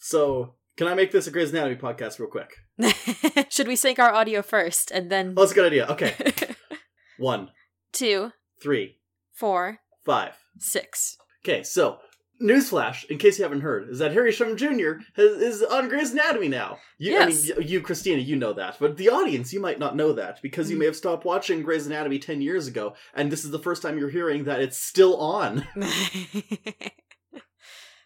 So, can I make this a Grey's Anatomy podcast real quick? Should we sync our audio first and then Oh, that's a good idea. Okay. One, two, three, four, five. six? Okay, so newsflash, in case you haven't heard, is that Harry Shum Jr. Has, is on Grey's Anatomy now. You, Yes. I mean, you, Christina, you know that, but the audience, you might not know that because you Mm. may have stopped watching Grey's Anatomy ten years ago, and this is the first time you're hearing that it's still on.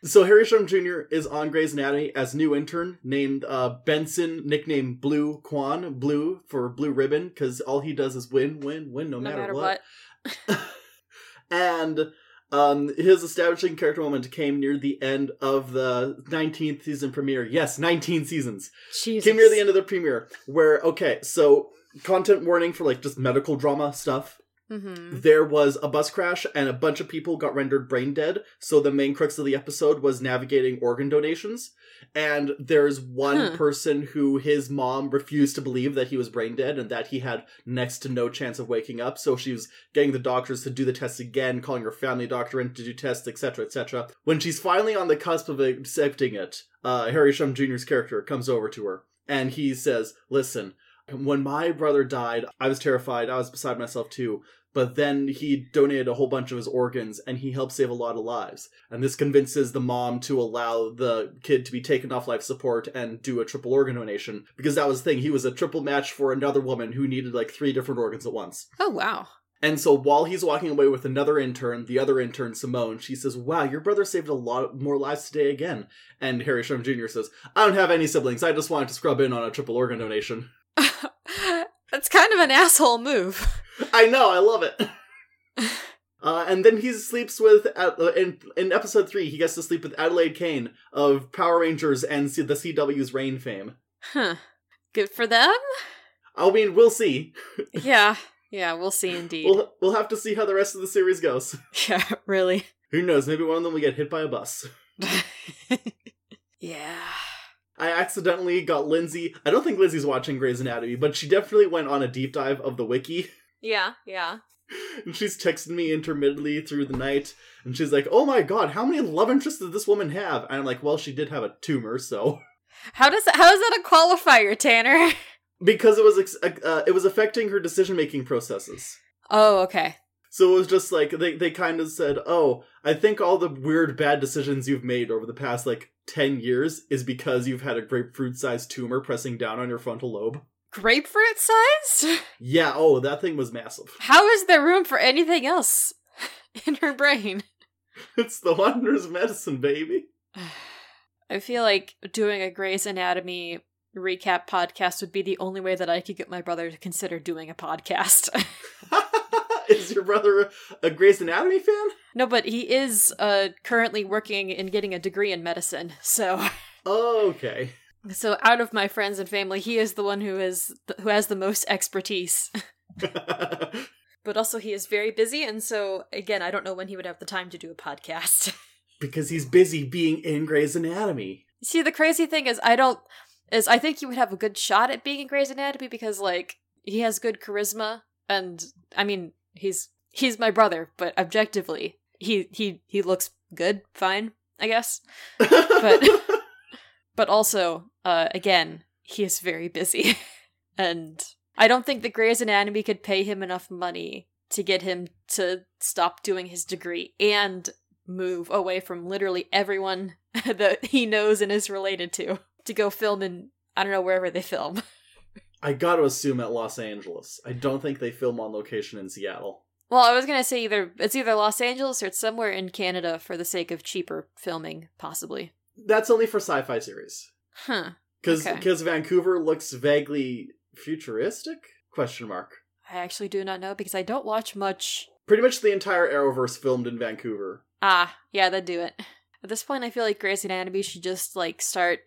So Harry Shum Jr. is on Grey's Anatomy as new intern named uh, Benson, nicknamed Blue Kwan, Blue for Blue Ribbon, because all he does is win, win, win, no, no matter, matter what. what. and um, his establishing character moment came near the end of the 19th season premiere. Yes, 19 seasons. Jesus. Came near the end of the premiere, where, okay, so content warning for like just medical drama stuff. Mm-hmm. There was a bus crash and a bunch of people got rendered brain dead. So the main crux of the episode was navigating organ donations. And there's one Huh. person who his mom refused to believe that he was brain dead and that he had next to no chance of waking up. So she was getting the doctors to do the tests again, calling her family doctor in to do tests, etc., etc. When she's finally on the cusp of accepting it, uh, Harry Shum Jr.'s character comes over to her and he says, "Listen, when my brother died, I was terrified. I was beside myself too." But then he donated a whole bunch of his organs and he helped save a lot of lives. And this convinces the mom to allow the kid to be taken off life support and do a triple organ donation. Because that was the thing, he was a triple match for another woman who needed like three different organs at once. Oh wow. And so while he's walking away with another intern, the other intern, Simone, she says, Wow, your brother saved a lot more lives today again. And Harry Shum Jr. says, I don't have any siblings. I just wanted to scrub in on a triple organ donation. That's kind of an asshole move. I know, I love it. Uh, and then he sleeps with uh, in in episode three. He gets to sleep with Adelaide Kane of Power Rangers and C- the CW's Reign fame. Huh. Good for them? I mean, we'll see. Yeah. Yeah, we'll see indeed. We'll we'll have to see how the rest of the series goes. yeah, really. Who knows? Maybe one of them will get hit by a bus. yeah. I accidentally got Lindsay. I don't think Lindsay's watching Grey's Anatomy, but she definitely went on a deep dive of the wiki. Yeah, yeah. And she's texting me intermittently through the night, and she's like, "Oh my god, how many love interests did this woman have?" And I'm like, "Well, she did have a tumor, so." How does how is that a qualifier, Tanner? because it was ex- uh, it was affecting her decision making processes. Oh, okay. So it was just like they they kind of said, "Oh, I think all the weird bad decisions you've made over the past like 10 years is because you've had a grapefruit-sized tumor pressing down on your frontal lobe." Grapefruit sized? Yeah, oh, that thing was massive. How is there room for anything else in her brain? It's the wonders of medicine, baby. I feel like doing a Grey's Anatomy recap podcast would be the only way that I could get my brother to consider doing a podcast. is your brother a Grey's Anatomy fan? no, but he is uh, currently working and getting a degree in medicine. So, Oh, okay. so out of my friends and family, he is the one who is who has the most expertise. but also, he is very busy, and so again, I don't know when he would have the time to do a podcast. because he's busy being in Grey's Anatomy. See, the crazy thing is, I don't. Is I think he would have a good shot at being in Grey's Anatomy because, like, he has good charisma, and I mean, he's he's my brother, but objectively, he he he looks good, fine, I guess. But but also, uh, again, he is very busy, and I don't think that Grey's Anatomy could pay him enough money to get him to stop doing his degree and move away from literally everyone that he knows and is related to to go film in I don't know wherever they film. I got to assume at Los Angeles. I don't think they film on location in Seattle. Well, I was gonna say either it's either Los Angeles or it's somewhere in Canada for the sake of cheaper filming, possibly. That's only for sci-fi series. Huh. Because Okay. Vancouver looks vaguely futuristic? Question mark. I actually do not know because I don't watch much. Pretty much the entire Arrowverse filmed in Vancouver. Ah, yeah, that'd do it. At this point, I feel like Grey's Anatomy should just like start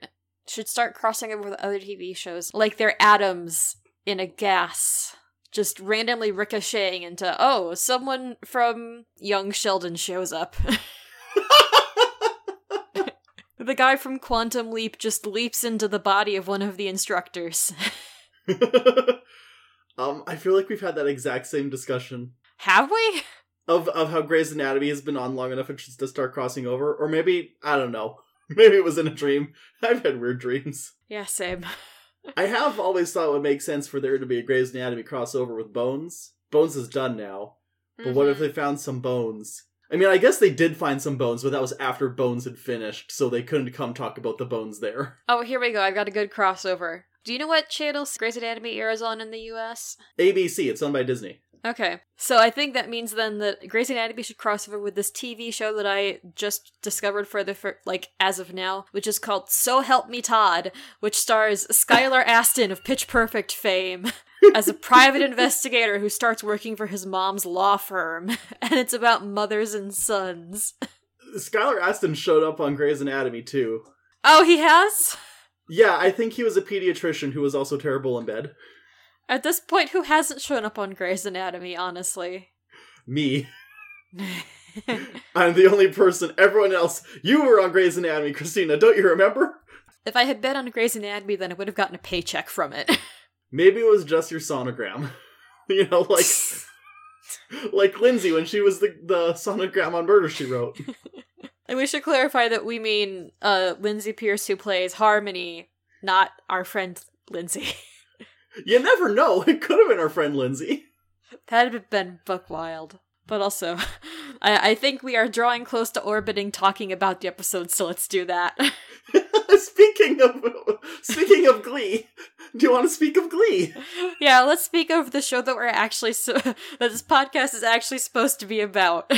should start crossing over with other TV shows, like they're atoms in a gas, just randomly ricocheting into oh, someone from Young Sheldon shows up. the guy from Quantum Leap just leaps into the body of one of the instructors. um, I feel like we've had that exact same discussion Have we? of of how Grey's Anatomy has been on long enough it should to start crossing over, or maybe I don't know. Maybe it was in a dream. I've had weird dreams. Yeah, same. I have always thought it would make sense for there to be a Grey's Anatomy crossover with Bones. Bones is done now, but what if Mhm. they found some bones? I mean, I guess they did find some bones, but that was after Bones had finished, so they couldn't come talk about the bones there. Oh, here we go. I've got a good crossover. Do you know what channel Grey's Anatomy airs on in the US? ABC, it's owned by Disney. Okay. So I think that means then that Grey's Anatomy should cross over with this TV show that I just discovered for the fir- like as of now, which is called So Help Me Todd, which stars Skylar Astin of Pitch Perfect fame as a private investigator who starts working for his mom's law firm, and it's about mothers and sons. Skylar Astin showed up on Grey's Anatomy too. Oh, he has? Yeah, I think he was a pediatrician who was also terrible in bed. At this point, who hasn't shown up on Grey's Anatomy, honestly? Me. I'm the only person. Everyone else, you were on Grey's Anatomy, Christina. Don't you remember? if I had been on Grey's Anatomy, then I would have gotten a paycheck from it. Maybe it was just your sonogram. you know, like like Lindsay when she was the the sonogram on Murder She Wrote. And we should clarify that we mean uh Lindsay Pearce who plays Harmony, not our friend Lindsay. You never know. It could have been our friend Lindsay. That'd have been book wild. But also, I, I think we are drawing close to orbiting talking about the episode, so let's do that. speaking of speaking of Glee, do you want to speak of Glee? yeah, let's speak of the show that we're actually so that this podcast is actually supposed to be about.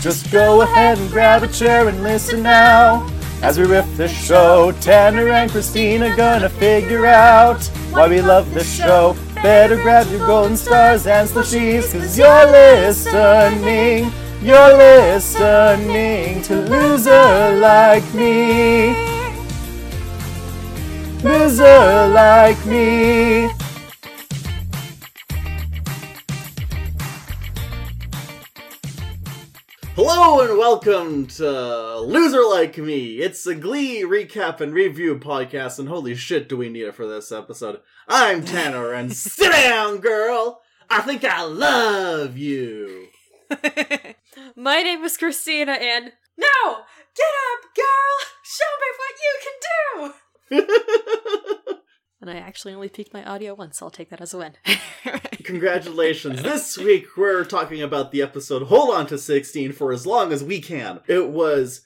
Just go ahead and grab a chair and listen now. As we riff the show, Tanner and Christina gonna figure out why we love the show. Better grab your golden stars and slushies, cause you're listening. You're listening to Loser Like Me. Loser Like Me. Hello and welcome to Loser Like Me. It's a Glee recap and review podcast, and holy shit, do we need it for this episode. I'm Tanner, and sit down, girl. I think I love you. My name is Christina, and no, get up, girl. Show me what you can do. And I actually only peaked my audio once, so I'll take that as a win. Congratulations. This week we're talking about the episode Hold On to 16 for as long as we can. It was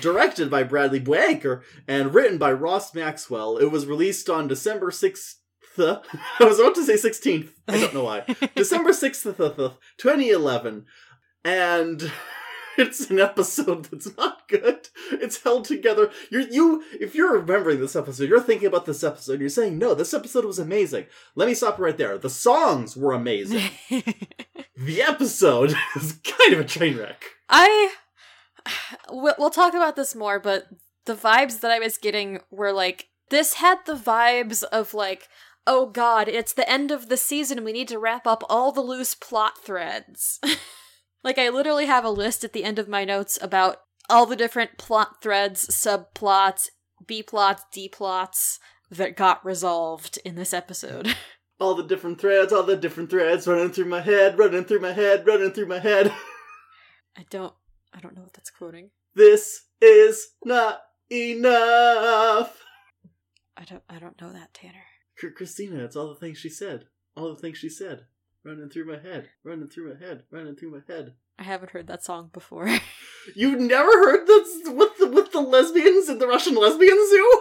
directed by Bradley Buecker and written by Ross Maxwell. It was released on December 6th. I was about to say 16th. I don't know why. December 6th, 2011. And it's an episode that's not good. It's held together. You're, you, if you're remembering this episode, you're thinking about this episode, you're saying, no, this episode was amazing. Let me stop right there. The songs were amazing. the episode is kind of a train wreck. I we'll we'll talk about this more, but the vibes that I was getting were like this had the vibes of like oh god, it's the end of the season we need to wrap up all the loose plot threads. Like I literally have a list at the end of my notes about all the different plot threads, subplots, B plots, D plots that got resolved in this episode. All the different threads, all the different threads running through my head, running through my head, running through my head. I don't I don't know what that's quoting. This is not enough. I don't I don't know that, Tanner. Chr- Christina, it's all the things she said. All the things she said. Running through my head, running through my head, running through my head. I haven't heard that song before. You've never heard this with the with the lesbians in the Russian lesbian zoo?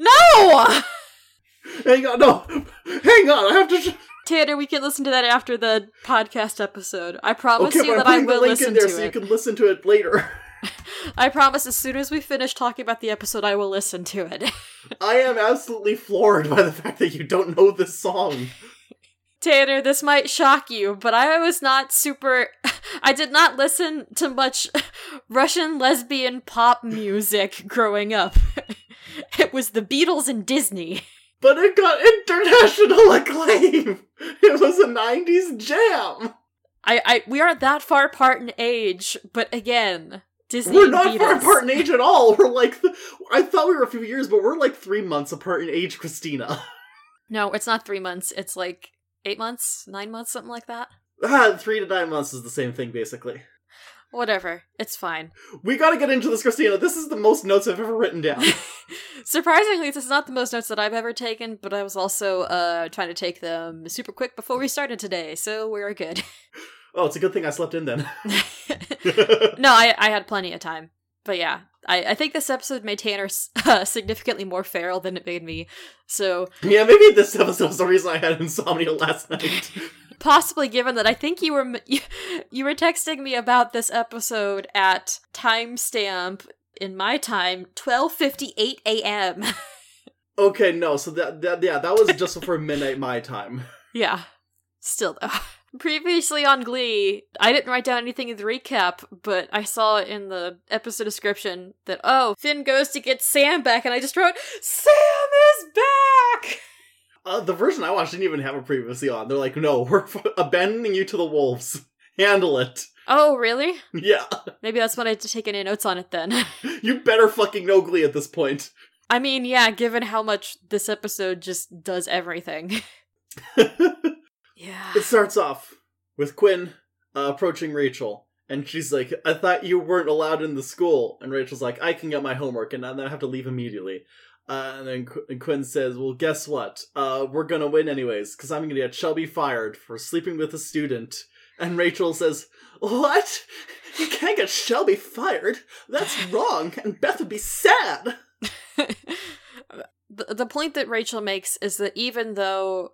no! Hang on, no, hang on. I have to. Sh- Tanner, we can listen to that after the podcast episode. I promise okay, you that I I'm the will link listen in there to so it. you can listen to it later. I promise as soon as we finish talking about the episode, I will listen to it. I am absolutely floored by the fact that you don't know this song. Tanner, this might shock you, but I was not super. I did not listen to much Russian lesbian pop music growing up. It was the Beatles and Disney. But it got international acclaim. It was a '90s jam. I, I, we aren't that far apart in age, but again, Disney. We're not far apart in age at all. We're like, I thought we were a few years, but we're like three months apart in age, Christina. No, it's not three months. It's like eight months, nine months, something like that. Ah, three to nine months is the same thing, basically. Whatever, it's fine. We gotta get into this, Christina. This is the most notes I've ever written down. Surprisingly, this is not the most notes that I've ever taken, but I was also uh trying to take them super quick before we started today, so we're good. oh, it's a good thing I slept in then. no, I I had plenty of time, but yeah, I I think this episode made Tanner uh, significantly more feral than it made me. So yeah, maybe this episode was the reason I had insomnia last night. possibly given that I think you were you, you were texting me about this episode at timestamp in my time 12:58 a.m. okay, no, so that, that yeah, that was just before midnight my time. yeah. Still though. Previously on Glee, I didn't write down anything in the recap, but I saw in the episode description that oh, Finn goes to get Sam back and I just wrote Sam is back. Uh, the version I watched didn't even have a previously on. They're like, no, we're f- abandoning you to the wolves. Handle it. Oh, really? Yeah, Maybe that's what I had to take any notes on it then. you better fucking know Glee at this point. I mean, yeah, given how much this episode just does everything. yeah. It starts off with Quinn uh, approaching Rachel, and she's like, "I thought you weren't allowed in the school." And Rachel's like, "I can get my homework, and then I have to leave immediately." Uh, and then Qu- and Quinn says, "Well, guess what? Uh, we're gonna win anyways, because I'm gonna get Shelby fired for sleeping with a student." And Rachel says, "What? You can't get Shelby fired. That's wrong, and Beth would be sad." the, the point that Rachel makes is that even though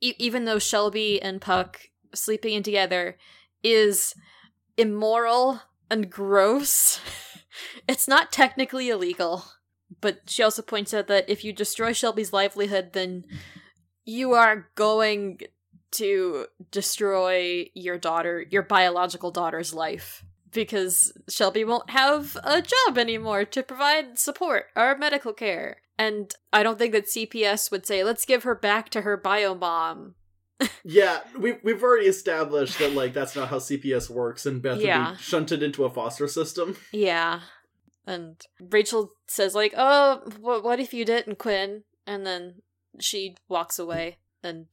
e- even though Shelby and Puck sleeping in together is immoral and gross, it's not technically illegal. But she also points out that if you destroy Shelby's livelihood, then you are going to destroy your daughter, your biological daughter's life. Because Shelby won't have a job anymore to provide support or medical care. And I don't think that CPS would say, let's give her back to her bio mom. Yeah, we we've already established that like that's not how CPS works, and Beth Yeah. would be shunted into a foster system. Yeah. And Rachel says, like, oh, wh- what if you didn't, Quinn? And then she walks away. And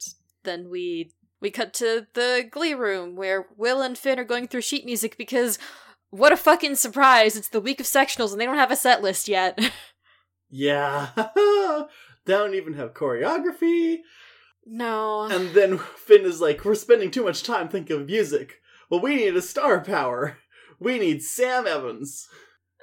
then we we cut to the glee room where Will and Finn are going through sheet music because what a fucking surprise! It's the week of sectionals and they don't have a set list yet. Yeah, they don't even have choreography. no. And then Finn is like, "We're spending too much time thinking of music. Well, we need a star power. We need Sam Evans."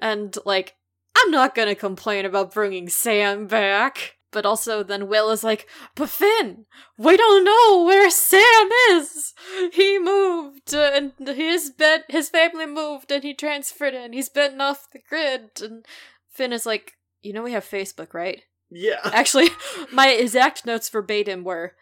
And like, I'm not gonna complain about bringing Sam back. But also, then Will is like, but Finn, we don't know where Sam is. He moved, uh, and his bed, his family moved, and he transferred, and he's been off the grid. And Finn is like, you know, we have Facebook, right? Yeah, Actually, my exact notes verbatim were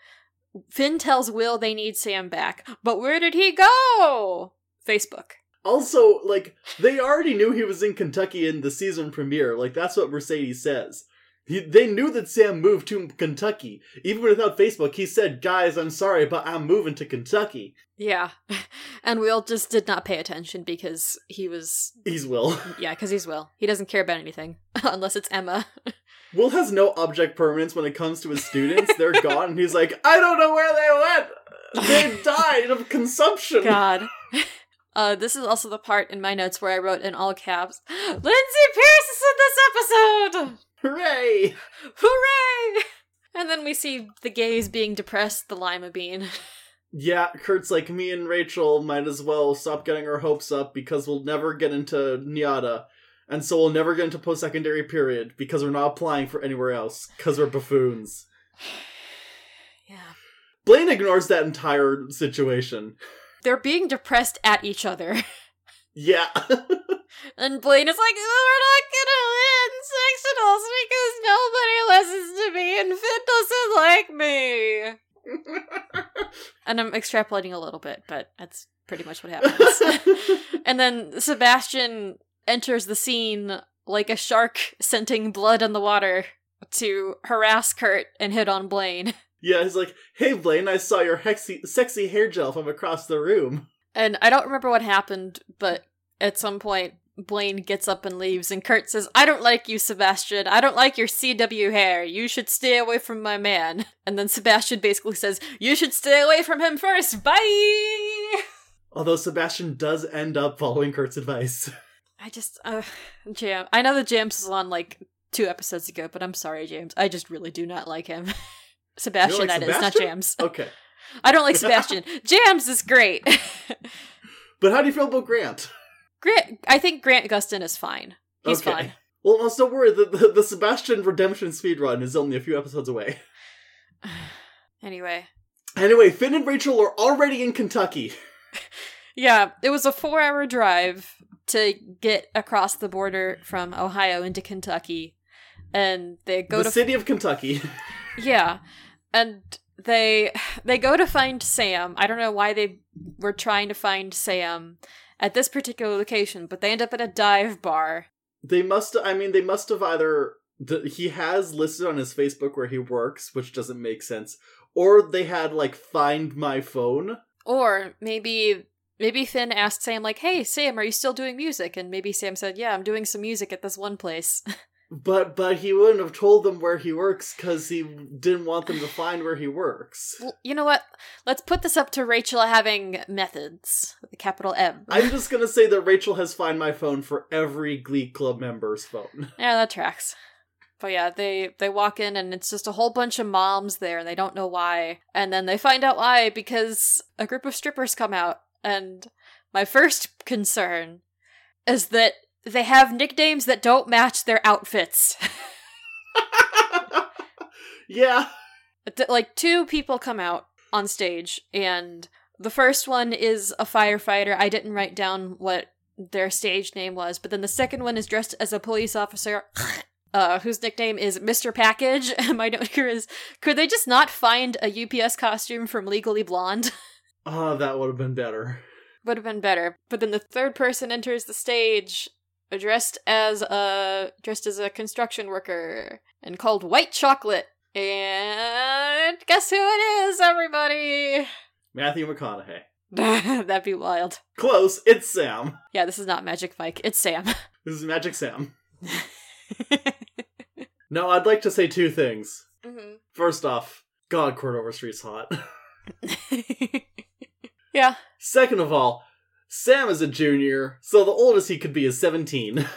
Finn tells Will they need Sam back, but where did he go? Facebook. Also, like, they already knew he was in Kentucky in the season premiere. Like, that's what Mercedes says. He, they knew that Sam moved to Kentucky. Even without Facebook, he said, Guys, I'm sorry, but I'm moving to Kentucky. Yeah. And Will just did not pay attention because he was He's Will. yeah, because he's Will. He doesn't care about anything. Unless it's Emma. Will has no object permanence when it comes to his students. They're gone, and he's like, I don't know where they went. They died of consumption. God. Uh, this is also the part in my notes where I wrote in all caps, Lindsay Pearce is in this episode! Hooray! Hooray! And then we see the gays being depressed, the lima bean. Yeah, Kurt's like, me and Rachel might as well stop getting our hopes up because we'll never get into NYADA. And so we'll never get into post secondary period because we're not applying for anywhere else because we're buffoons. Yeah. Blaine ignores that entire situation. They're being depressed at each other. Yeah. And Blaine is like, we're not gonna win sectionals because nobody listens to me and Finn doesn't like me. And I'm extrapolating a little bit, but that's pretty much what happens. and then Sebastian enters the scene like a shark scenting blood in the water to harass Kurt and hit on Blaine. yeah, he's like, hey Blaine, I saw your hexy, sexy hair gel from across the room. And I don't remember what happened, but at some point, Blaine gets up and leaves, and Kurt says, I don't like you, Sebastian. I don't like your CW hair. You should stay away from my man. And then Sebastian basically says, You should stay away from him first. Bye! Although Sebastian does end up following Kurt's advice. I just, uh, Jam. I know that James was on like two episodes ago, but I'm sorry, James. I just really do not like him. Sebastian, like that is, not Sebastian? James. Okay. I don't like Sebastian. James is great. But how do you feel about Grant? Grant, I think Grant Gustin is fine. He's Okay. fine. Well, don't worry. The, the, the Sebastian redemption speedrun is only a few episodes away. Anyway, Anyway, Finn and Rachel are already in Kentucky. yeah, it was a four-hour drive to get across the border from Ohio into Kentucky, and they go the to The city of Kentucky. Yeah. And they they go to find Sam. I don't know why they were trying to find Sam at this particular location, but they end up at a dive bar. They must. I mean, they must have either he has listed on his Facebook where he works, which doesn't make sense. Or they had like find my phone. Or maybe maybe Finn asked Sam like, "Hey Sam, are you still doing music?" And maybe Sam said, "Yeah, I'm doing some music at this one place." But but he wouldn't have told them where he works because he didn't want them to find where he works. well, you know what? Let's put this up to Rachel having methods with a capital M. I'm just gonna say that Rachel has find my phone for every Glee Club member's phone. Yeah, that tracks. But yeah, they they walk in and it's just a whole bunch of moms there and they don't know why. And then they find out why because a group of strippers come out. And my first concern is that they have nicknames that don't match their outfits. yeah. Like two people come out on stage and the first one is a firefighter. I didn't write down what their stage name was, but then the second one is dressed as a police officer. Uh, whose nickname is Mr. Package. And my note here is could they just not find a UPS costume from Legally Blonde? Oh, that would have been better. Would have been better. But then the third person enters the stage dressed as a dressed as a construction worker and called White Chocolate. And guess who it is, everybody? Matthew McConaughey. That'd be wild. Close. It's Sam. Yeah, this is not Magic Mike. It's Sam. This is Magic Sam. No, I'd like to say two things. Mhm. First off, God, Court Street's hot. yeah. Second of all, Sam is a junior, so the oldest he could be is 17.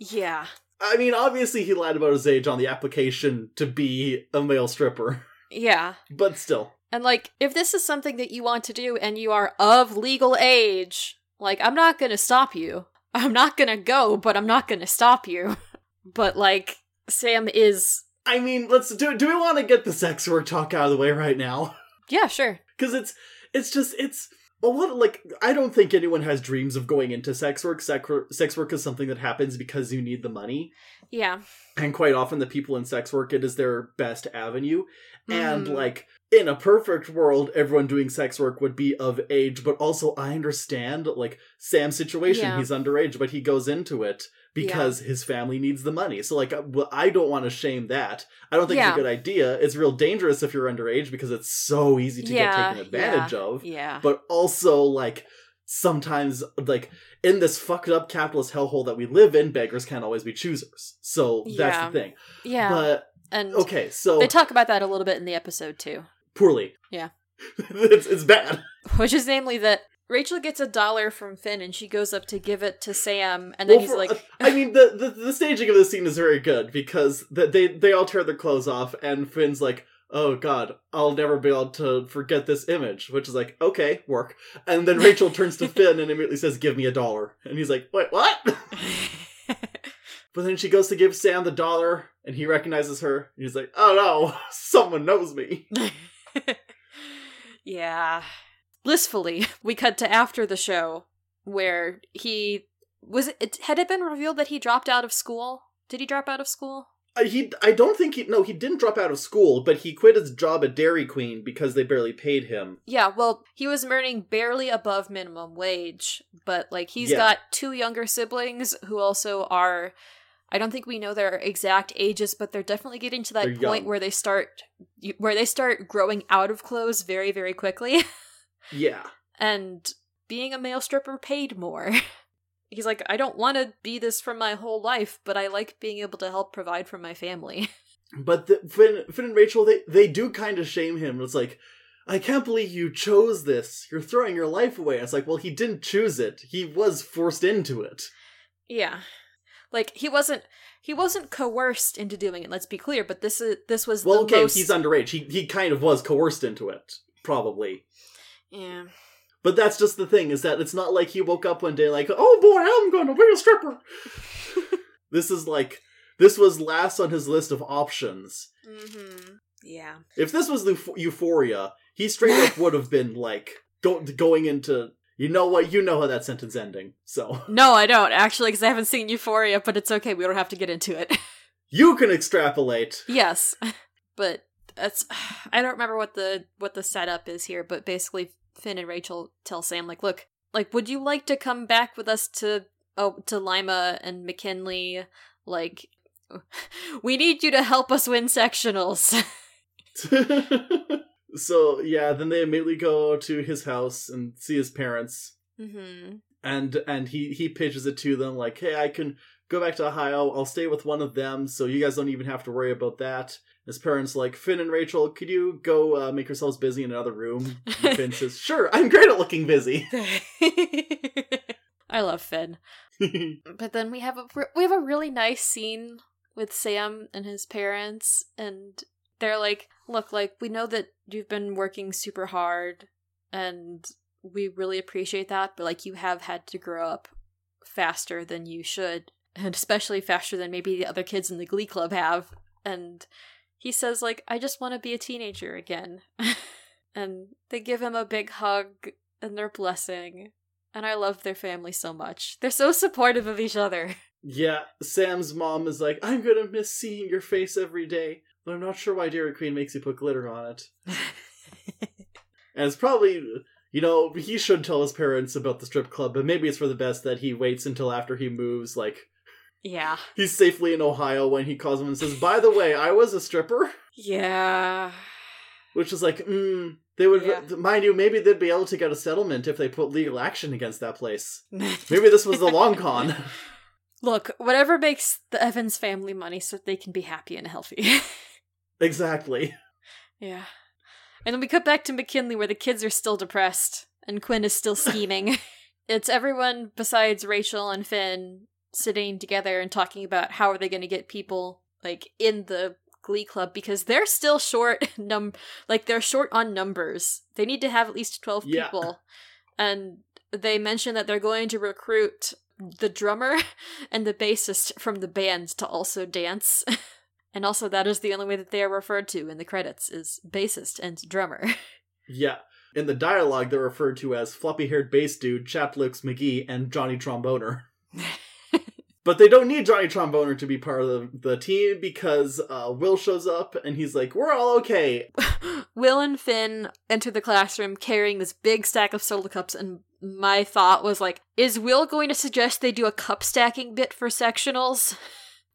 Yeah. I mean, obviously he lied about his age on the application to be a male stripper, Yeah. but still. And like, if this is something that you want to do and you are of legal age, like, I'm not gonna stop you. I'm not gonna go, but I'm not gonna stop you. But like, Sam is. I mean, let's do. Do we want to get the sex work talk out of the way right now? Yeah, sure. Because it's it's just it's a lot. Like I don't think anyone has dreams of going into sex work. Sex work, sex work is something that happens because you need the money, Yeah. and quite often the people in sex work it is their best avenue. And Mhm. like in a perfect world, everyone doing sex work would be of age. But also, I understand like Sam's situation. Yeah. He's underage, but he goes into it because his family needs the money. So like, uh, I don't want to shame that. I don't think Yeah. it's a good idea. It's real dangerous if you're underage because it's so easy to yeah. get taken advantage yeah, of. Yeah. But also like sometimes like in this fucked up capitalist hellhole that we live in, beggars can't always be choosers. So that's Yeah. the thing. yeah. But and okay, so they talk about that a little bit in the episode too. poorly. Yeah. it's it's bad. Which is namely that Rachel gets a dollar from Finn and she goes up to give it to Sam and then Well, he's for- like I mean, the, the the staging of the scene is very good because th- they they all tear their clothes off, and Finn's like, "Oh God, I'll never be able to forget this image," which is like, "Okay, work." And then Rachel turns to Finn and immediately says, "Give me a dollar," and he's like, "Wait, what?" but then she goes to give Sam the dollar, and he recognizes her. And he's like, "Oh no, someone knows me." yeah. Blissfully, we cut to after the show where he was it had it been revealed that he dropped out of school? Did he drop out of school? Uh, he, I don't think he. No, he didn't drop out of school, but he quit his job at Dairy Queen because they barely paid him. Yeah, well, he was earning barely above minimum wage, but like he's Yeah. got two younger siblings who also are I don't think we know their exact ages, but they're definitely getting to that They're point young. where they start where they start growing out of clothes very very quickly Yeah. and being a male stripper paid more. he's like, I don't want to be this for my whole life, but I like being able to help provide for my family. But the, Finn, Finn and Rachel, they, they do kind of shame him. It's like, I can't believe you chose this. You're throwing your life away. It's like, well, he didn't choose it. He was forced into it. yeah. Like he wasn't he wasn't coerced into doing it, let's be clear, but this is this was Well, okay, most he's underage. He he kind of was coerced into it, probably. Yeah. But that's just the thing is that it's not like he woke up one day like, oh boy, I'm going to be a stripper. this is like this was last on his list of options. Mm-hmm. Yeah. If this was the Euphoria, he straight up would have been like go- going into. You know what? You know how that sentence ending. So No, I don't actually, because I haven't seen Euphoria, but it's okay. We don't have to get into it. you can extrapolate. yes, but that's I don't remember what the what the setup is here, but basically Finn and Rachel tell Sam like, look, like, would you like to come back with us to oh to Lima and McKinley? Like, we need you to help us win sectionals. so yeah, then they immediately go to his house and see his parents, mm-hmm. and and he he pitches it to them like, hey, I can go back to Ohio. I'll stay with one of them, so you guys don't even have to worry about that. His parents like Finn and Rachel, could you go uh, make yourselves busy in another room? And Finn says, "Sure, I'm great at looking busy." I love Finn. But then we have a we have a really nice scene with Sam and his parents and they're like, "Look, like we know that you've been working super hard and we really appreciate that, but like you have had to grow up faster than you should, and especially faster than maybe the other kids in the glee club have." And he says like, "I just want to be a teenager again." and they give him a big hug and their blessing and I love their family so much. They're so supportive of each other. yeah, Sam's mom is like, "I'm gonna miss seeing your face every day." But I'm not sure why Dairy Queen makes you put glitter on it. And it's probably, you know, he should tell his parents about the strip club, but maybe it's for the best that he waits until after he moves. Like, yeah. he's safely in Ohio when he calls him and says, By the way, I was a stripper. Yeah. Which is like, mm, they would, Yeah. mind you, maybe they'd be able to get a settlement if they put legal action against that place. Maybe this was the long con. Look, whatever makes the Evans family money so that they can be happy and healthy. exactly. yeah. And then we cut back to McKinley where the kids are still depressed and Quinn is still scheming. it's everyone besides Rachel and Finn sitting together and talking about how are they going to get people like in the glee club because they're still short num like they're short on numbers. They need to have at least 12 Yeah. people. And they mention that they're going to recruit the drummer and the bassist from the band to also dance. and also that is the only way that they are referred to in the credits is bassist and drummer. Yeah. In the dialogue, they're referred to as floppy haired bass dude, Chaplix McGee, and Johnny Tromboner. But they don't need Johnny Tromboner to be part of the, the team because uh, Will shows up and he's like, We're all okay. Will and Finn enter the classroom carrying this big stack of soda cups, and my thought was like, is Will going to suggest they do a cup stacking bit for sectionals?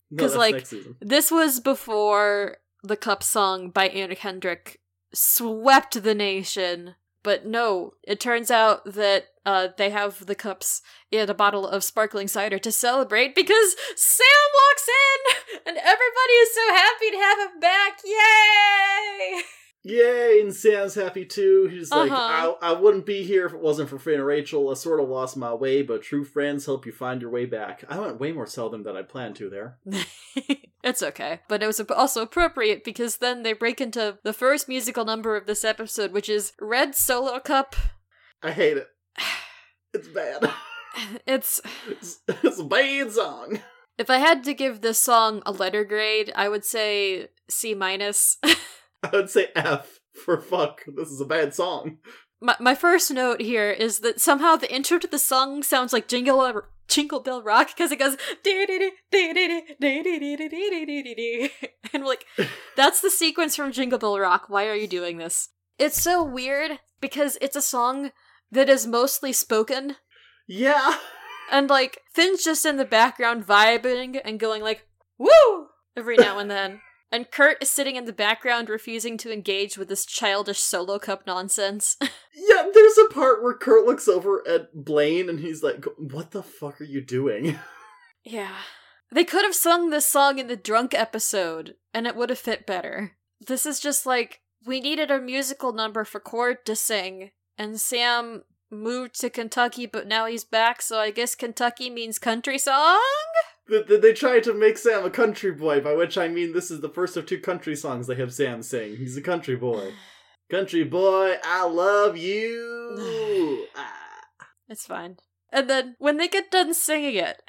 Because that's like. This was before the cup song by Anna Kendrick swept the nation. But no, it turns out that uh, they have the cups and a bottle of sparkling cider to celebrate because Sam walks in and everybody is so happy to have him back. Yay! Yay! And Sam's happy too. He's like, Uh-huh. I, I wouldn't be here if it wasn't for Finn and Rachel. I sort of lost my way, but true friends help you find your way back. I went way more seldom than I planned to there. it's okay. But it was also appropriate because then they break into the first musical number of this episode, which is Red Solo Cup. I hate it. It's bad. It's. It's, it's a bad song. If I had to give this song a letter grade, I would say C minus. I would say F for fuck. This is a bad song. my, my first note here is that somehow the intro to the song sounds like Jingle Jingle Bell Rock because it goes and like that's the sequence from Jingle Bell Rock. Why are you doing this? It's so weird because it's a song that is mostly spoken Yeah. and like Finn's just in the background vibing and going like woo every now and then. And Kurt is sitting in the background refusing to engage with this childish solo cup nonsense. Yeah, there's a part where Kurt looks over at Blaine and he's like, What the fuck are you doing? yeah. They could have sung this song in the drunk episode, and it would have fit better. This is just like, we needed a musical number for Chord to sing, and Sam moved to Kentucky, but now he's back, so I guess Kentucky means country song? Th- th- They tried to make Sam a country boy, by which I mean this is the first of two country songs they have Sam sing. He's a country boy. Country boy, I love you. Ah. It's fine. And then when they get done singing it,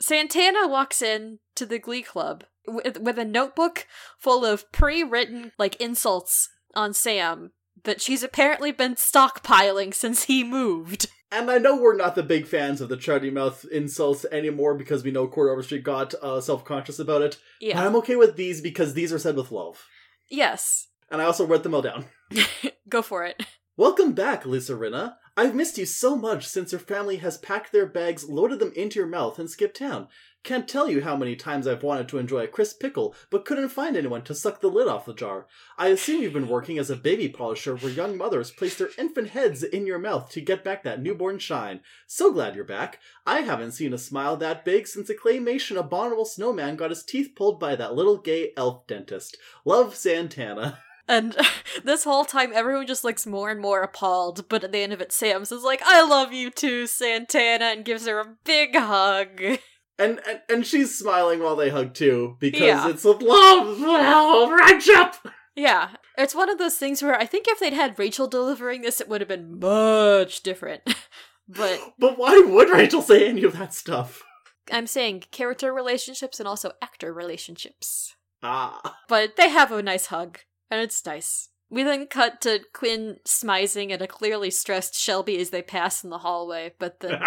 Santana walks in to the Glee Club with, with a notebook full of pre-written like insults on Sam that she's apparently been stockpiling since he moved. And I know we're not the big fans of the charity mouth insults anymore because we know Chord Overstreet got uh, self conscious about it. But Yeah. I'm okay with these because these are said with love. Yes. And I also wrote them all down. Go for it. Welcome back, Lisa Rinna. I've missed you so much since your family has packed their bags, loaded them into your mouth, and skipped town. Can't tell you how many times I've wanted to enjoy a crisp pickle, but couldn't find anyone to suck the lid off the jar. I assume you've been working as a baby polisher where young mothers place their infant heads in your mouth to get back that newborn shine. So glad you're back. I haven't seen a smile that big since a claymation abominable snowman got his teeth pulled by that little gay elf dentist. Love Santana. And this whole time, everyone just looks more and more appalled. But at the end of it, Sam says like, "I love you too, Santana," and gives her a big hug. And, and and she's smiling while they hug too because Yeah. it's with love, love, friendship. Yeah, it's one of those things where I think if they'd had Rachel delivering this, it would have been much different. but But why would Rachel say any of that stuff? I'm saying character relationships and also actor relationships. Ah, But they have a nice hug, and it's nice. We then cut to Quinn smizing at a clearly stressed Shelby as they pass in the hallway, but then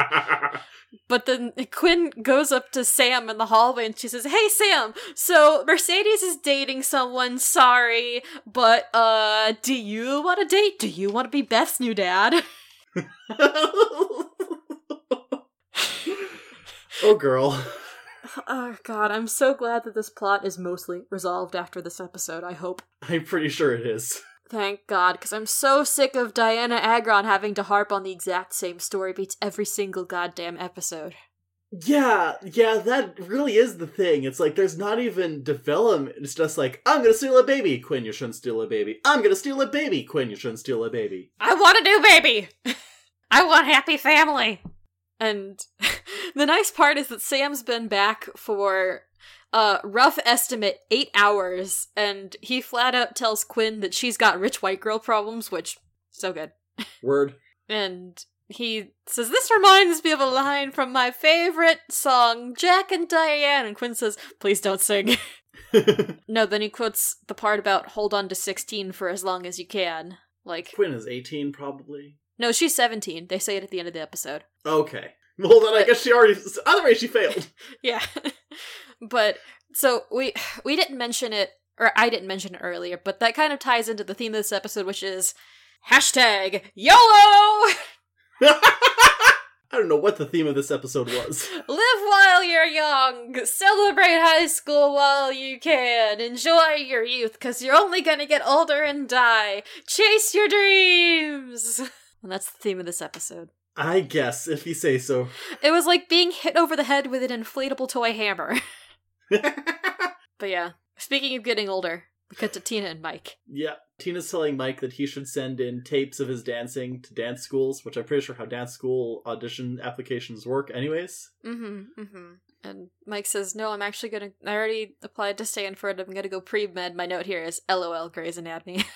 But then Quinn goes up to Sam in the hallway and she says, Hey Sam, so Mercedes is dating someone, sorry, but uh do you want to date? Do you want to be Beth's new dad? oh girl. Oh god, I'm so glad that this plot is mostly resolved after this episode, I hope. I'm pretty sure it is. Thank God, because I'm so sick of Dianna Agron having to harp on the exact same story beats every single goddamn episode. Yeah, yeah, that really is the thing. It's like there's not even development. It's just like, I'm gonna steal a baby. Quinn, you shouldn't steal a baby. I'm gonna steal a baby. Quinn, you shouldn't steal a baby. I want a new baby. I want happy family. And the nice part is that Sam's been back for uh rough estimate 8 hours and he flat out tells Quinn that she's got rich white girl problems, which so good. Word. And he says this reminds me of a line from my favorite song Jack and Diane and Quinn says, "Please don't sing." no, then he quotes the part about hold on to 16 for as long as you can. Like Quinn is 18, probably. No, she's 17. They say it at the end of the episode. Okay. Well, then I guess she already. Way, she failed. Yeah. but so we we didn't mention it or I didn't mention it earlier, but that kind of ties into the theme of this episode, which is hashtag YOLO! I don't know what the theme of this episode was. Live while you're young! Celebrate high school while you can! Enjoy your youth, because you're only gonna get older and die! Chase your dreams! And that's the theme of this episode. I guess, if you say so. It was like being hit over the head with an inflatable toy hammer. But yeah, speaking of getting older, we cut to Tina and Mike. yeah. Tina's telling Mike that he should send in tapes of his dancing to dance schools, which I'm pretty sure how dance school audition applications work, anyways. Mm-hmm. Mm-hmm. And Mike says, "No, I'm actually gonna. I already applied to Stanford. I'm gonna go pre-med. My note here is LOL Grey's Anatomy."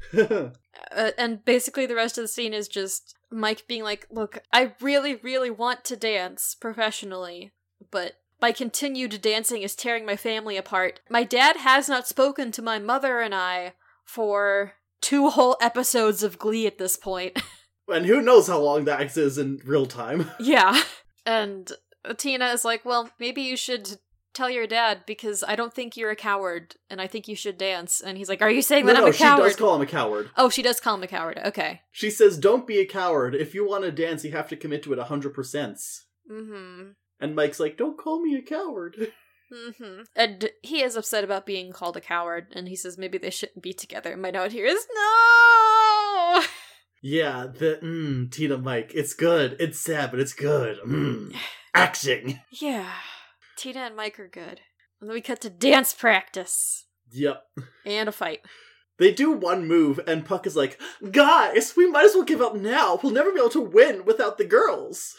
uh, and basically, the rest of the scene is just Mike being like, "Look, I really, really want to dance professionally, but." My continued dancing is tearing my family apart. My dad has not spoken to my mother and I for two whole episodes of Glee at this point. and who knows how long that is in real time. Yeah. And Tina is like, well, maybe you should tell your dad because I don't think you're a coward and I think you should dance. And he's like, are you saying no, that I'm no, a she coward? does call him a coward. oh, she does call him a coward. Okay. She says, don't be a coward. If you want to dance, you have to commit to it 100%. Mm-hmm. And Mike's like, don't call me a coward. hmm And he is upset about being called a coward, and he says maybe they shouldn't be together. And My note here is no. Yeah, the mm, Tina Mike. It's good. It's sad, but it's good. Mm. Acting. Yeah, Tina and Mike are good. And then we cut to dance practice Yep. and a fight. They do one move, and Puck is like, Guys, we might as well give up now. We'll never be able to win without the girls.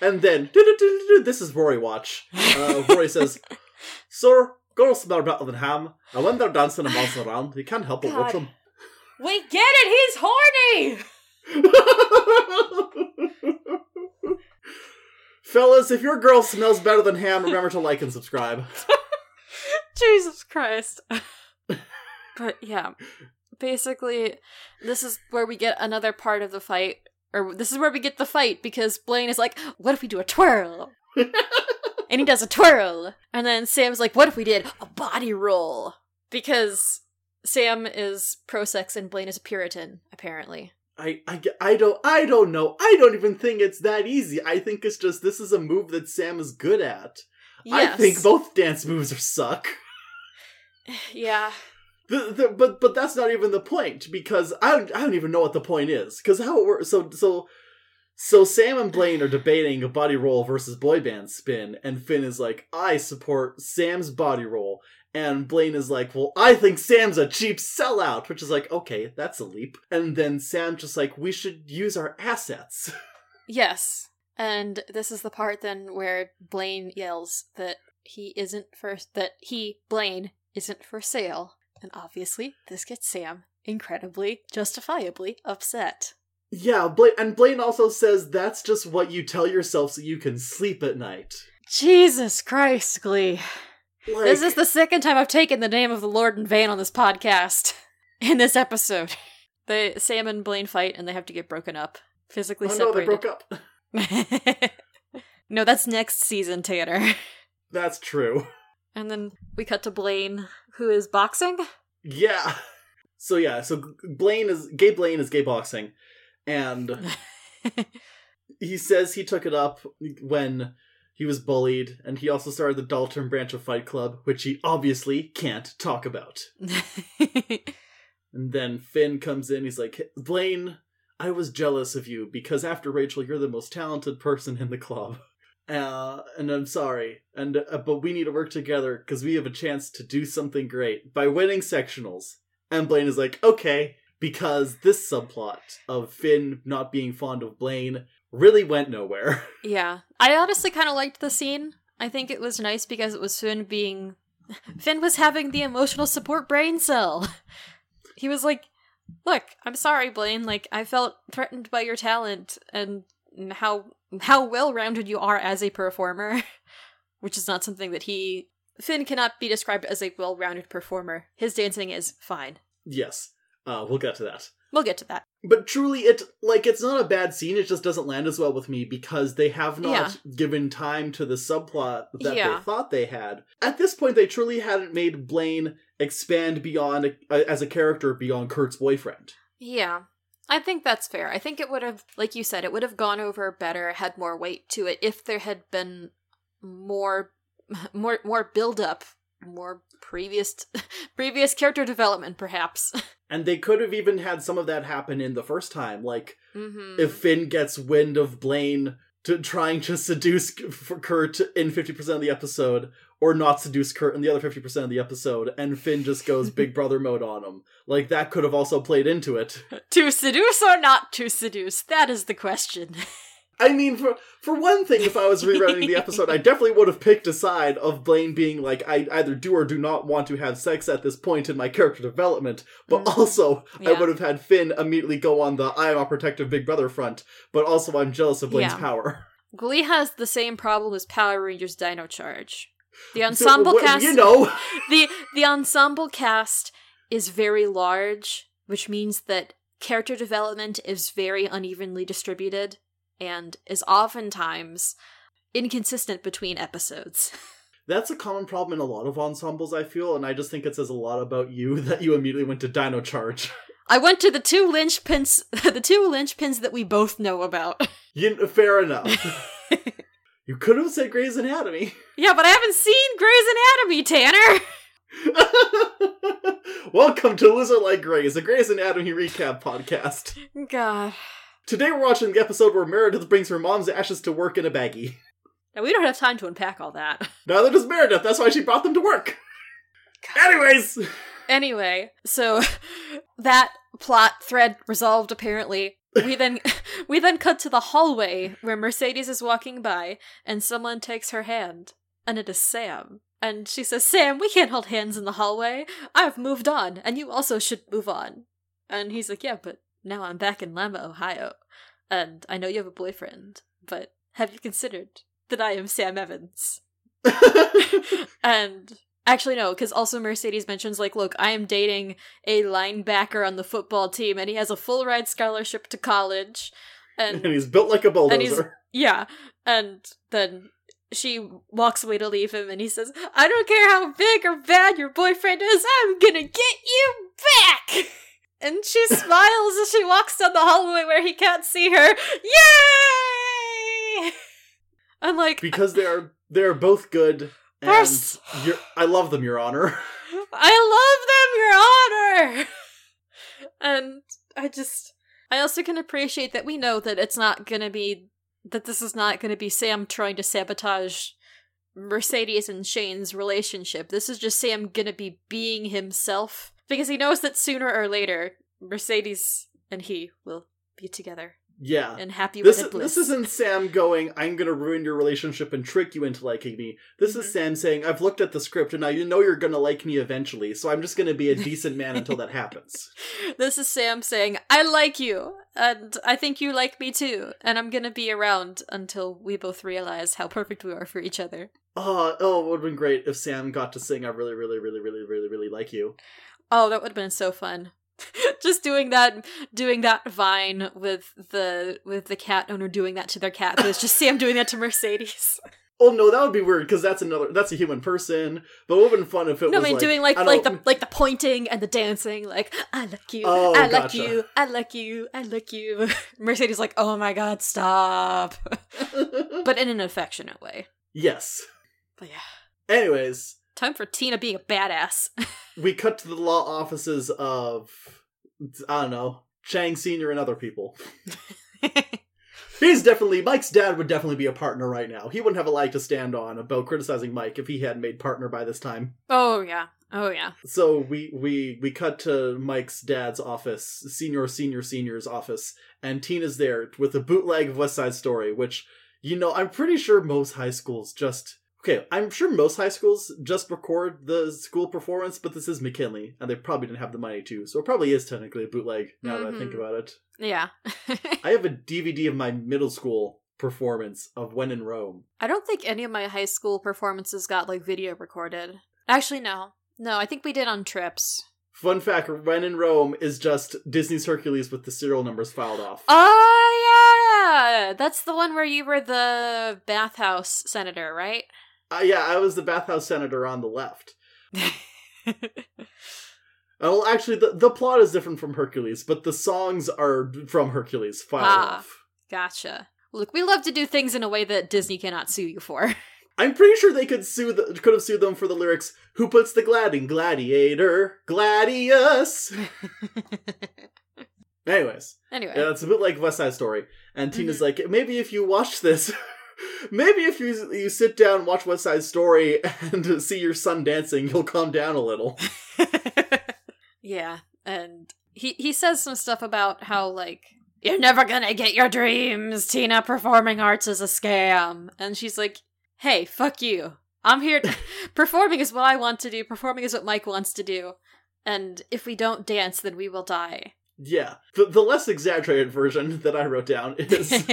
And then, this is Rory Watch. Uh, Rory says, Sir, girls smell better than ham, and when they're dancing and bouncing around, you can't help but watch them. We get it. He's horny. Fellas, if your girl smells better than ham, remember to like and subscribe. Jesus Christ. but yeah, basically, this is where we get another part of the fight. Or this is where we get the fight because Blaine is like, what if we do a twirl? and he does a twirl. And then Sam's like, what if we did a body roll? Because Sam is pro sex and Blaine is a Puritan, apparently. I, I, I don't I don't know. I don't even think it's that easy. I think it's just this is a move that Sam is good at. Yes. I think both dance moves are suck. Yeah. The, the, but but that's not even the point because I don't, I don't even know what the point is because how it works. So so so Sam and Blaine are debating a body roll versus boy band spin, and Finn is like, I support Sam's body roll, and Blaine is like, well, I think Sam's a cheap sellout, which is like, okay, that's a leap. And then Sam just like, we should use our assets. Yes. And this is the part then where Blaine yells that he isn't for that he, Blaine, isn't for sale. And obviously, this gets Sam incredibly, justifiably upset. yeah, Blaine and Blaine also says that's just what you tell yourself so you can sleep at night. Jesus Christ, Glee. Like, This is the second time I've taken the name of the Lord in vain on this podcast. In this episode. They Sam and Blaine fight and they have to get broken up. Physically oh no, they broke up. no, that's next season, Tanner. That's true. And then we cut to Blaine, who is boxing. Yeah. So yeah, so Blaine is gay. Blaine is gay boxing, and he says he took it up when he was bullied, and he also started the Dalton branch of Fight Club, which he obviously can't talk about. And then Finn comes in. He's like, Blaine, I was jealous of you because after Rachel, you're the most talented person in the club. Uh, and I'm sorry, and uh, but we need to work together because we have a chance to do something great by winning sectionals. And Blaine is like, okay, because this subplot of Finn not being fond of Blaine really went nowhere. yeah. I honestly kind of liked the scene. I think it was nice because it was Finn being. Finn was having the emotional support brain cell. He was like, Look, I'm sorry, Blaine. Like, I felt threatened by your talent and how how well rounded you are as a performer, which is not something that he. Finn cannot be described as a well rounded performer. His dancing is fine. yes, uh, we'll get to that. We'll get to that. But truly, it like it's not a bad scene. It just doesn't land as well with me because they have not given time to the subplot that Yeah. they thought they had. At this point, they truly hadn't made Blaine expand beyond uh, as a character beyond Kurt's boyfriend. Yeah. I think that's fair. I think it would have, like you said, it would have gone over better, had more weight to it if there had been more, more, more build up, more previous, previous character development, perhaps. And they could have even had some of that happen in the first time, like hmm if Finn gets wind of Blaine to trying to seduce Kurt in 50% of the episode or not seduce Kurt in the other 50% of the episode and Finn just goes big brother mode on him. Like that could have also played into it. to seduce or not to seduce? That is the question. I mean for for one thing if I was rewriting the episode I definitely would have picked a side of Blaine being like I either do or do not want to have sex at this point in my character development but Mm. also I would have had Finn immediately go on the I am a protective big brother front but also I'm jealous of Blaine's Yeah. power. Glee has the same problem as Power Rangers Dino Charge. The So, ensemble cast You know, the the ensemble cast is very large, which means that character development is very unevenly distributed and is oftentimes inconsistent between episodes. that's a common problem in a lot of ensembles, I feel, and I just think it says a lot about you that you immediately went to Dino Charge. I went to the two linchpins the two linchpins that we both know about. You, fair enough. You could have said Grey's Anatomy. Yeah, but I haven't seen Grey's Anatomy, Tanner. Welcome to Lizard Like Grey's, a Grey's Anatomy recap podcast. God. Today we're watching the episode where Meredith brings her mom's ashes to work in a baggie. Now we don't have time to unpack all that. Neither does Meredith, that's why she brought them to work. Anyways, Anyway, so that plot thread resolved apparently. We then we then cut to the hallway where Mercedes is walking by and someone takes her hand and it is Sam. And she says, "Sam, we can't hold hands in the hallway. I've moved on and you also should move on." And he's like, "Yeah, but now I'm back in Lima, Ohio, and I know you have a boyfriend, but have you considered that I am Sam Evans?" and actually no because also mercedes mentions like look i am dating a linebacker on the football team and he has a full ride scholarship to college and and he's built like a and he's bulldozer. yeah and then she walks away to leave him and he says i don't care how big or bad your boyfriend is i'm gonna get you back and she smiles as she walks down the hallway where he can't see her yay i'm like Because they are they are both good and I love them, Your Honor. I love them, Your Honor! and I just. I also can appreciate that we know that it's not gonna be. that this is not gonna be Sam trying to sabotage Mercedes and Shane's relationship. This is just Sam gonna be being himself. Because he knows that sooner or later, Mercedes and he will be together Yeah. and happy This, with it. this isn't Sam going, I'm gonna ruin your relationship and trick you into liking me. This Mhm. is Sam saying, I've looked at the script and now you know you're gonna like me eventually, so I'm just gonna be a decent man until that happens. This is Sam saying, I like you, and I think you like me too, and I'm gonna be around until we both realize how perfect we are for each other. Oh, oh, it would have been great if Sam got to sing I really, really, really, really, really, really like you. Oh, that would have been so fun. Just doing that, doing that vine with the with the cat owner doing that to their cat, but it's just Sam doing that to Mercedes. Oh no, that would be weird because that's another that's a human person. But it would have been fun if it no, I mean like, doing like like the like the pointing and the dancing, like I like you, Oh, I like you, I like you, I like you. Mercedes like, oh my god, stop, but in an affectionate way. yes. But yeah. Anyways, Time for Tina being a badass. we cut to the law offices of I don't know Chang Senior and other people. He's definitely Mike's dad would definitely be a partner right now. He wouldn't have a leg to stand on about criticizing Mike if he had made partner by this time. oh yeah. Oh yeah. So we we we cut to Mike's dad's office, senior senior senior's office, and Tina's there with a bootleg of West Side Story, which you know I'm pretty sure most high schools just okay. I'm sure most high schools just record the school performance, but this is McKinley, and they probably didn't have the money to, so it probably is technically a bootleg. Now that I think Mhm. about it, Yeah. I have a DVD of my middle school performance of When in Rome. I don't think any of my high school performances got like video recorded. Actually, no. No, I think we did on trips. Fun fact: When in Rome is just Disney's Hercules with the serial numbers filed off. Oh yeah, that's the one where you were the bathhouse senator, right? Uh, yeah, I was the bathhouse senator on the left. Well, actually, the, the plot is different from Hercules, but the songs are from Hercules, Ah. off. gotcha. Look, we love to do things in a way that Disney cannot sue you for. I'm pretty sure they could sue the, could have sued them for the lyrics "Who puts the glad in gladiator, gladius." Anyways, anyway, yeah, it's a bit like West Side Story, and Tina's Mm-hmm. like, maybe if you watch this. Maybe if you you sit down, and watch West Side Story, and see your son dancing, you'll calm down a little. yeah, and he he says some stuff about how like you're never gonna get your dreams, Tina. Performing arts is a scam, and she's like, "Hey, fuck you. I'm here. performing is what I want to do. Performing is what Mike wants to do, and if we don't dance, then we will die." Yeah. The, the less exaggerated version that I wrote down is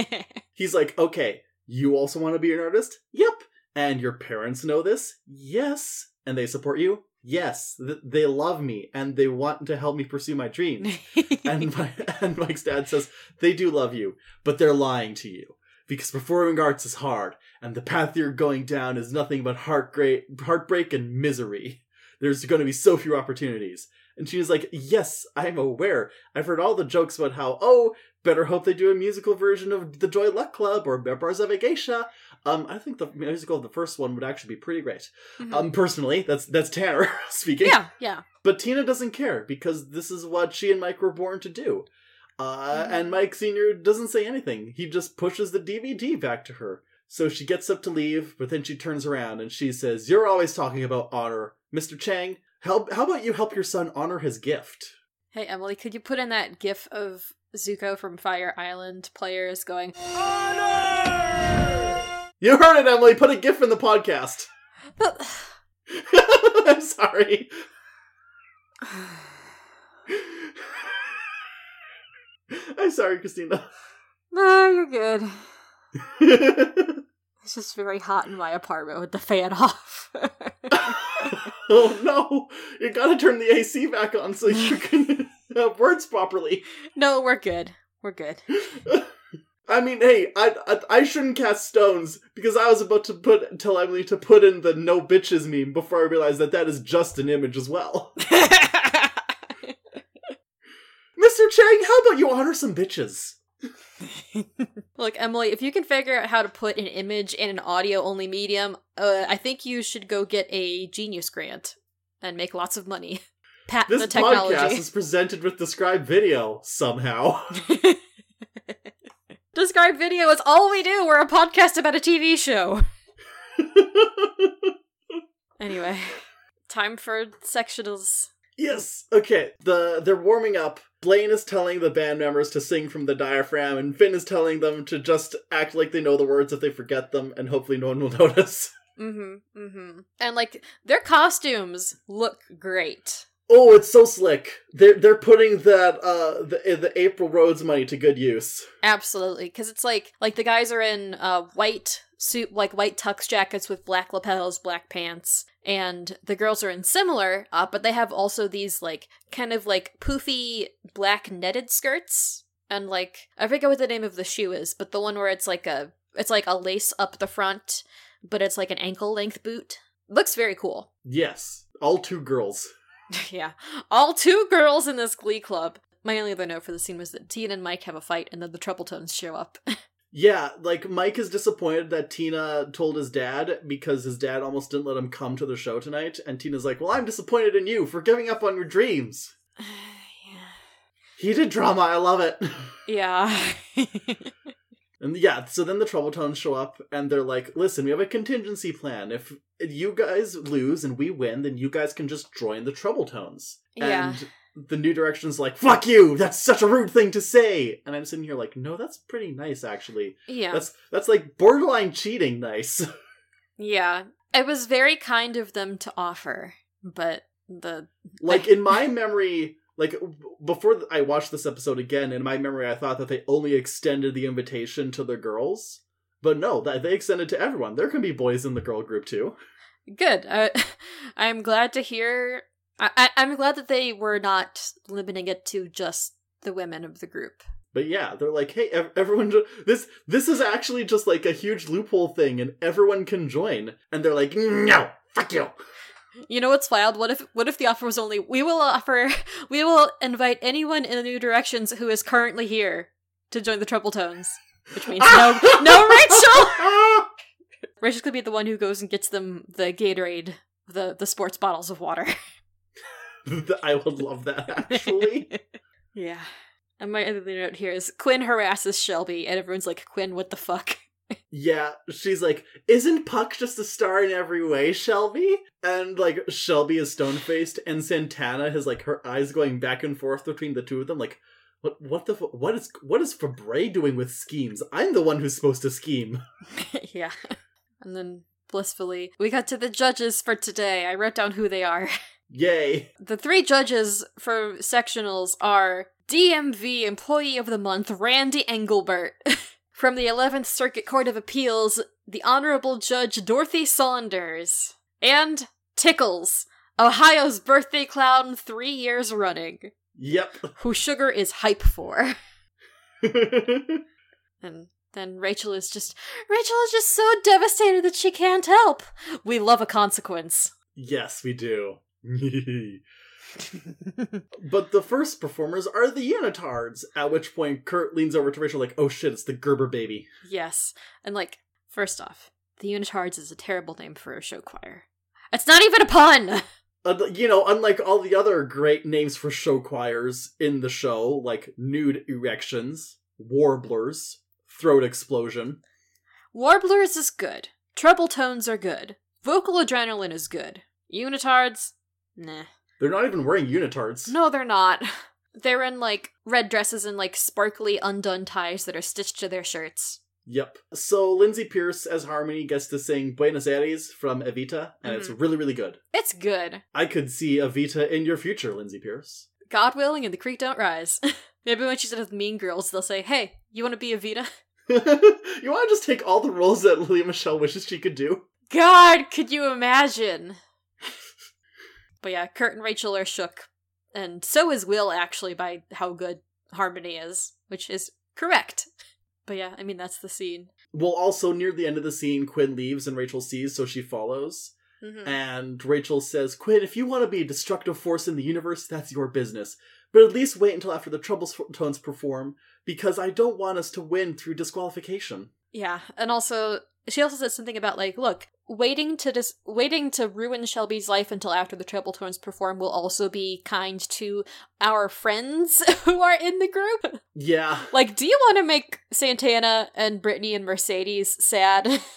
he's like, okay, you also want to be an artist? Yep. And your parents know this? Yes. And they support you? Yes. Th- they love me and they want to help me pursue my dreams. and, my, and Mike's dad says, they do love you, but they're lying to you. Because performing arts is hard, and the path you're going down is nothing but heartbreak, heartbreak and misery. There's going to be so few opportunities. And she was like, Yes, I'm aware. I've heard all the jokes about how, oh, better hope they do a musical version of the Joy Luck Club or Memoirs of a Geisha. Um, I think the musical of the first one would actually be pretty great. Mhm. Um, personally, that's that's Tanner speaking. yeah, yeah. But Tina doesn't care because this is what she and Mike were born to do. Uh, Mhm. And Mike Sr. doesn't say anything. He just pushes the DVD back to her. So she gets up to leave, but then she turns around and she says, You're always talking about honor. Mr. Chang, help, how about you help your son honor his gift? Hey Emily, could you put in that gif of Zuko from Fire Island players going You heard it, Emily. Put a gif in the podcast. But I'm sorry. I'm sorry, Christina. No, you're good. It's just very hot in my apartment with the fan off. oh no! You gotta turn the AC back on so you can have words properly. no, we're good. We're good. I mean, hey, I, I I shouldn't cast stones because I was about to put tell Emily to put in the no bitches meme before I realized that that is just an image as well. Mr. Chang, how about you honor some bitches? Look, Emily, if you can figure out how to put an image in an audio only medium, uh, I think you should go get a genius grant and make lots of money. Patent This the technology. podcast is presented with described video somehow. Describe video is all we do. We're a podcast about a TV show. Anyway, time for sectionals. Yes. Okay. The they're warming up. Blaine is telling the band members to sing from the diaphragm, and Finn is telling them to just act like they know the words if they forget them, and hopefully no one will notice. Mm-hmm. Mm-hmm. And like their costumes look great. Oh, it's so slick. They're they're putting that uh the the April Rhodes money to good use. Absolutely, because it's like like the guys are in uh white suit, like white tux jackets with black lapels, black pants, and the girls are in similar, uh, but they have also these like kind of like poofy black netted skirts, and like I forget what the name of the shoe is, but the one where it's like a it's like a lace up the front, but it's like an ankle length boot. Looks very cool. Yes, all two girls. yeah, all two girls in this glee club. My only other note for the scene was that Tina and Mike have a fight, and then the Troubletones show up. Yeah, like Mike is disappointed that Tina told his dad because his dad almost didn't let him come to the show tonight, and Tina's like, "Well, I'm disappointed in you for giving up on your dreams." He did drama, I love it. yeah. And yeah, so then the Troubletones show up and they're like, listen, we have a contingency plan. If you guys lose and we win, then you guys can just join the Troubletones. Yeah. And the New Direction's like, fuck you! That's such a rude thing to say! And I'm sitting here like, no, that's pretty nice, actually. yeah. That's that's like borderline cheating nice. Yeah. It was very kind of them to offer, but the like, in my memory, like, before I watched this episode again, in my memory, I thought that they only extended the invitation to the girls. But no, that they extended to everyone. There can be boys in the girl group too. good. I, uh, I'm glad to hear. I, I'm glad that they were not limiting it to just the women of the group. But yeah, they're like, hey, ev- everyone, jo- this this is actually just like a huge loophole thing, and everyone can join. And they're like, no, fuck you. You know what's wild? What if what if the offer was only we will offer we will invite anyone in the New Directions who is currently here to join the Troubletones, which means no no Rachel. Rachel could be the one who goes and gets them the Gatorade, the the sports bottles of water. I would love that actually. yeah. And my other note here is Quinn harasses Shelby, and everyone's like, Quinn, what the fuck? Yeah, she's like, isn't Puck just a star in every way, Shelby? And like Shelby is stone faced, and Santana has like her eyes going back and forth between the two of them, like. What what the what is what is Fabray doing with schemes? I'm the one who's supposed to scheme. yeah. And then blissfully, we got to the judges for today. I wrote down who they are. Yay! The three judges for sectionals are DMV Employee of the Month Randy Engelbert. From the 11th Circuit Court of Appeals, the Honorable Judge Dorothy Saunders. And Tickles, Ohio's birthday clown three years running, Yep. who Sugar is hype for. And then Rachel is just Rachel is just so devastated that she can't help. We love a consequence. yes, we do. But the first performers are the unitards, at which point Kurt leans over to Rachel like, oh shit, it's the Gerber baby. yes. And like, first off, the Unitards is a terrible name for a show choir. It's not even a pun! Uh, you know, unlike all the other great names for show choirs in the show, like Nude Erections, Warblers, Throat Explosion. Warblers is good. Treble tones are good. Vocal adrenaline is good. Unitards? Nah. They're not even wearing unitards. No, they're not. They're in like red dresses and like sparkly undone ties that are stitched to their shirts. Yep. So Lindsay Pearce as Harmony gets to sing Buenos Aires from Evita, and it's mm-hmm. really, really good. It's good. I could see Evita in your future, Lindsay Pearce. God willing and the creek don't rise. Maybe when she's in with Mean Girls, they'll say, hey, you want to be Evita? you want to just take all the roles that Lea Michele wishes she could do? God, could you imagine? But yeah, Kurt and Rachel are shook. And so is Will, actually, by how good Harmony is, which is correct. But yeah, I mean, that's the scene. Well, also near the end of the scene, Quinn leaves and Rachel sees, so she follows. Mhm. And Rachel says, Quinn, if you want to be a destructive force in the universe, that's your business. But at least wait until after the Trouble Tones perform, because I don't want us to win through disqualification. Yeah, and also she also said something about like, look, waiting to dis- waiting to ruin Shelby's life until after the Treble Tones perform will also be kind to our friends who are in the group. Yeah. like, do you want to make Santana and Brittany and Mercedes sad?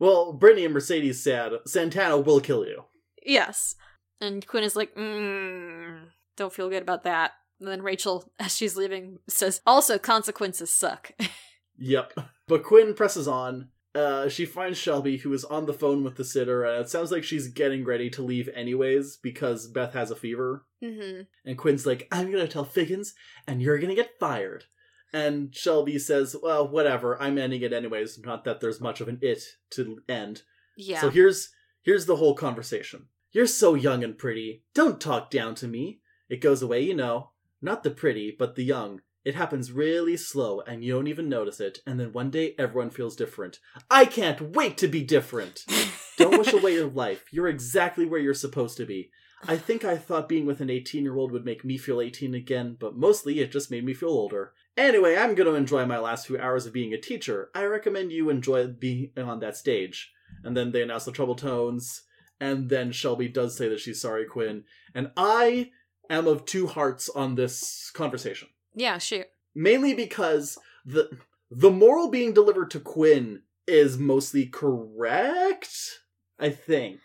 Well, Brittany and Mercedes sad. Santana will kill you. yes. And Quinn is like, mm, don't feel good about that. And then Rachel, as she's leaving, says, also consequences suck. Yep. But Quinn presses on. Uh, she finds Shelby, who is on the phone with the sitter, and it sounds like she's getting ready to leave anyways because Beth has a fever. mm-hmm. And Quinn's like, I'm gonna tell Figgins, and you're gonna get fired. And Shelby says, Well, whatever, I'm ending it anyways. Not that there's much of an it to end. Yeah. So here's here's the whole conversation. You're so young and pretty. Don't talk down to me. It goes away, you know. Not the pretty, but the young. It happens really slow, and you don't even notice it, and then one day everyone feels different. I can't wait to be different! Don't wish away your life. You're exactly where you're supposed to be. I think I thought being with an 18 year old would make me feel 18 again, but mostly it just made me feel older. Anyway, I'm going to enjoy my last few hours of being a teacher. I recommend you enjoy being on that stage. And then they announce the Trouble Tones, and then Shelby does say that she's sorry, Quinn. And I am of two hearts on this conversation. Yeah, shoot. Mainly because the the moral being delivered to Quinn is mostly correct, I think.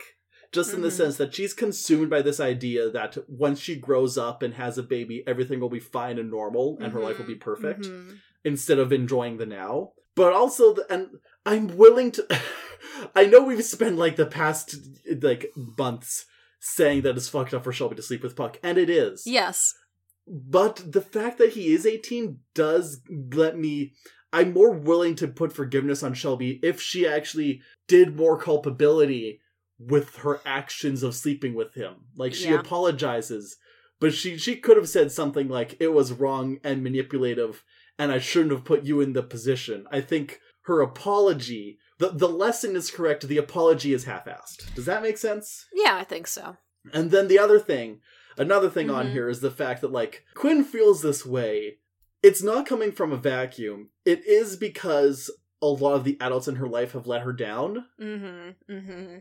Just in the Mhm. sense that she's consumed by this idea that once she grows up and has a baby, everything will be fine and normal and her life will be Mhm, perfect mhm. instead of enjoying the now. But also, the, and I'm willing to. I know we've spent like the past like months saying that it's fucked up for Shelby to sleep with Puck, and it is. Yes. But the fact that he is 18 does let me. I'm more willing to put forgiveness on Shelby if she actually did more culpability with her actions of sleeping with him. Like she Yeah. apologizes, but she she could have said something like it was wrong and manipulative and I shouldn't have put you in the position. I think her apology, the the lesson is correct, the apology is half-assed. Does that make sense? Yeah, I think so. And then the other thing, another thing on Mhm. here is the fact that like Quinn feels this way. It's not coming from a vacuum. It is because a lot of the adults in her life have let her down, Mm-hmm. Mm-hmm.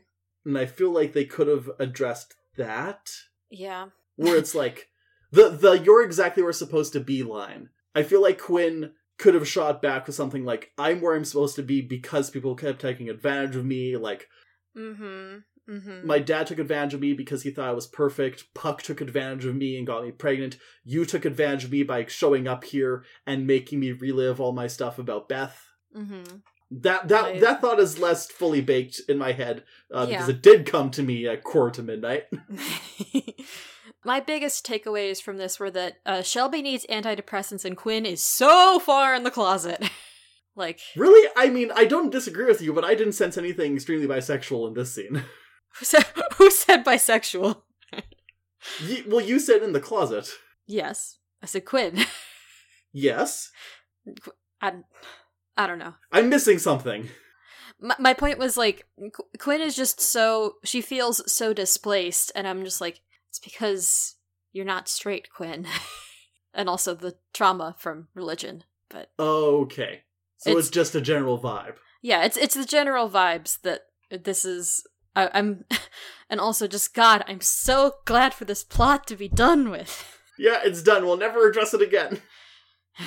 and I feel like they could have addressed that. Yeah. Where it's like the the you're exactly where supposed to be line. I feel like Quinn could have shot back with something like I'm where I'm supposed to be because people kept taking advantage of me, like Mm-hmm. Mm-hmm. My dad took advantage of me because he thought I was perfect. Puck took advantage of me and got me pregnant. You took advantage of me by showing up here and making me relive all my stuff about Beth. mm-hmm. That that Right. that thought is less fully baked in my head uh, because it did come to me at quarter to midnight. My biggest takeaways from this were that uh, Shelby needs antidepressants and Quinn is so far in the closet. like, really, I mean, I don't disagree with you, but I didn't sense anything extremely bisexual in this scene. Who said, who said bisexual? Well, you said in the closet. Yes. I said Quinn. Yes, I, I don't know. I'm missing something. My, my point was like, Qu- Quinn is just so, she feels so displaced, and I'm just like, it's because you're not straight, Quinn. and also the trauma from religion. But Okay. So It's- it's, just a general vibe. yeah, it's it's the general vibes that this is. I, I'm, and also just God, I'm so glad for this plot to be done with. Yeah, it's done. We'll never address it again.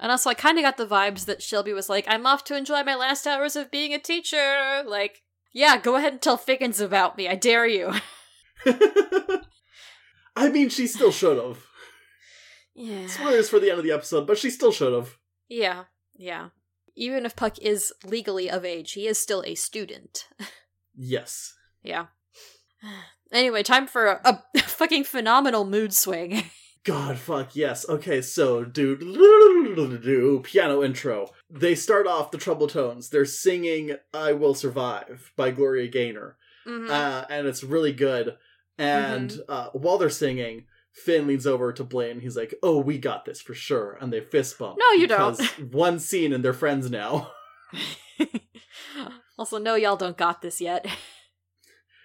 And also, I kind of got the vibes that Shelby was like, I'm off to enjoy my last hours of being a teacher. Like, yeah, go ahead and tell Figgins about me. I dare you. I mean, she still should have. Yeah. Spoilers for the end of the episode, but she still should have. Yeah, yeah. Even if Puck is legally of age, he is still a student. Yes. yeah. Anyway, time for a, a fucking phenomenal mood swing. God, fuck, yes. Okay, so, dude, piano intro. They start off the treble Tones. They're singing I Will Survive by Gloria Gaynor. Mhm. Uh, and it's really good. And uh, while they're singing, Finn leans over to Blaine. He's like, oh, we got this for sure. And they fist bump. No, you don't. one scene and they're friends now. Also, no, y'all don't got this yet.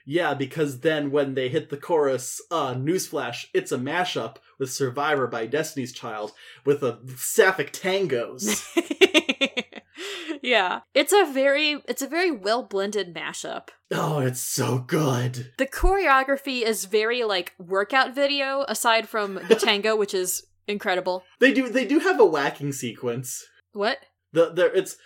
Yeah, because then when they hit the chorus, uh, newsflash, it's a mashup with Survivor by Destiny's Child with a sapphic tangos. yeah, it's a very it's a very well blended mashup. oh, it's so good. The choreography is very like workout video, aside from the tango, which is incredible. They do they do have a whacking sequence. What? The there it's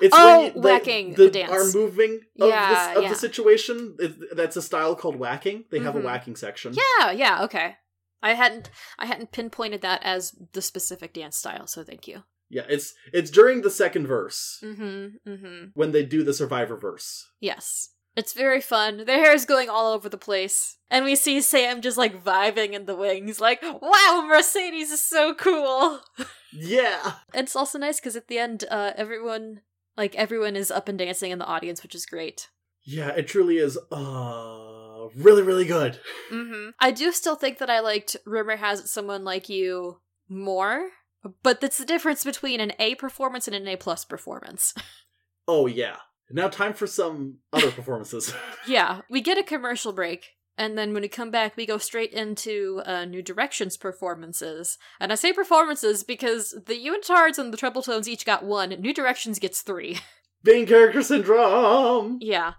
it's Oh, when you, whacking, the, the dance. arm moving of, Yeah, this, of yeah. the situation. It, that's a style called whacking. They have Mhm. a whacking section. Yeah, yeah, okay. I hadn't I hadn't pinpointed that as the specific dance style, so thank you. Yeah, it's it's during the second verse Mm-hmm. Mm-hmm. when they do the Survivor verse. Yes. It's very fun. Their hair is going all over the place. And we see Sam just like vibing in the wings, like, wow, Mercedes is so cool. Yeah. It's also nice because at the end, uh, everyone like everyone is up and dancing in the audience, which is great. Yeah, it truly is uh really, really good. Mm-hmm. I do still think that I liked Rumor Has It Someone Like You more, but that's the difference between an A performance and an A plus performance. Oh yeah. Now time for some other performances. yeah, we get a commercial break, and then when we come back, we go straight into uh, New Directions performances. And I say performances because the Unitards and the Treble Tones each got one. New Directions gets three. Being character syndrome. yeah,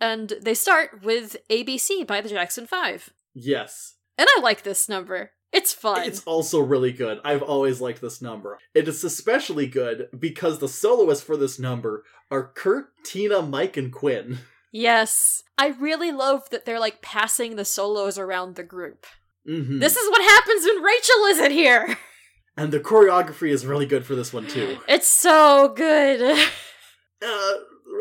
and they start with ABC by the Jackson Five, Yes. and I like this number. It's fun. It's also really good. I've always liked this number. It is especially good because the soloists for this number are Kurt, Tina, Mike, and Quinn. Yes. I really love that they're like passing the solos around the group. hmm This is what happens when Rachel isn't here. and the choreography is really good for this one too. It's so good. Uh,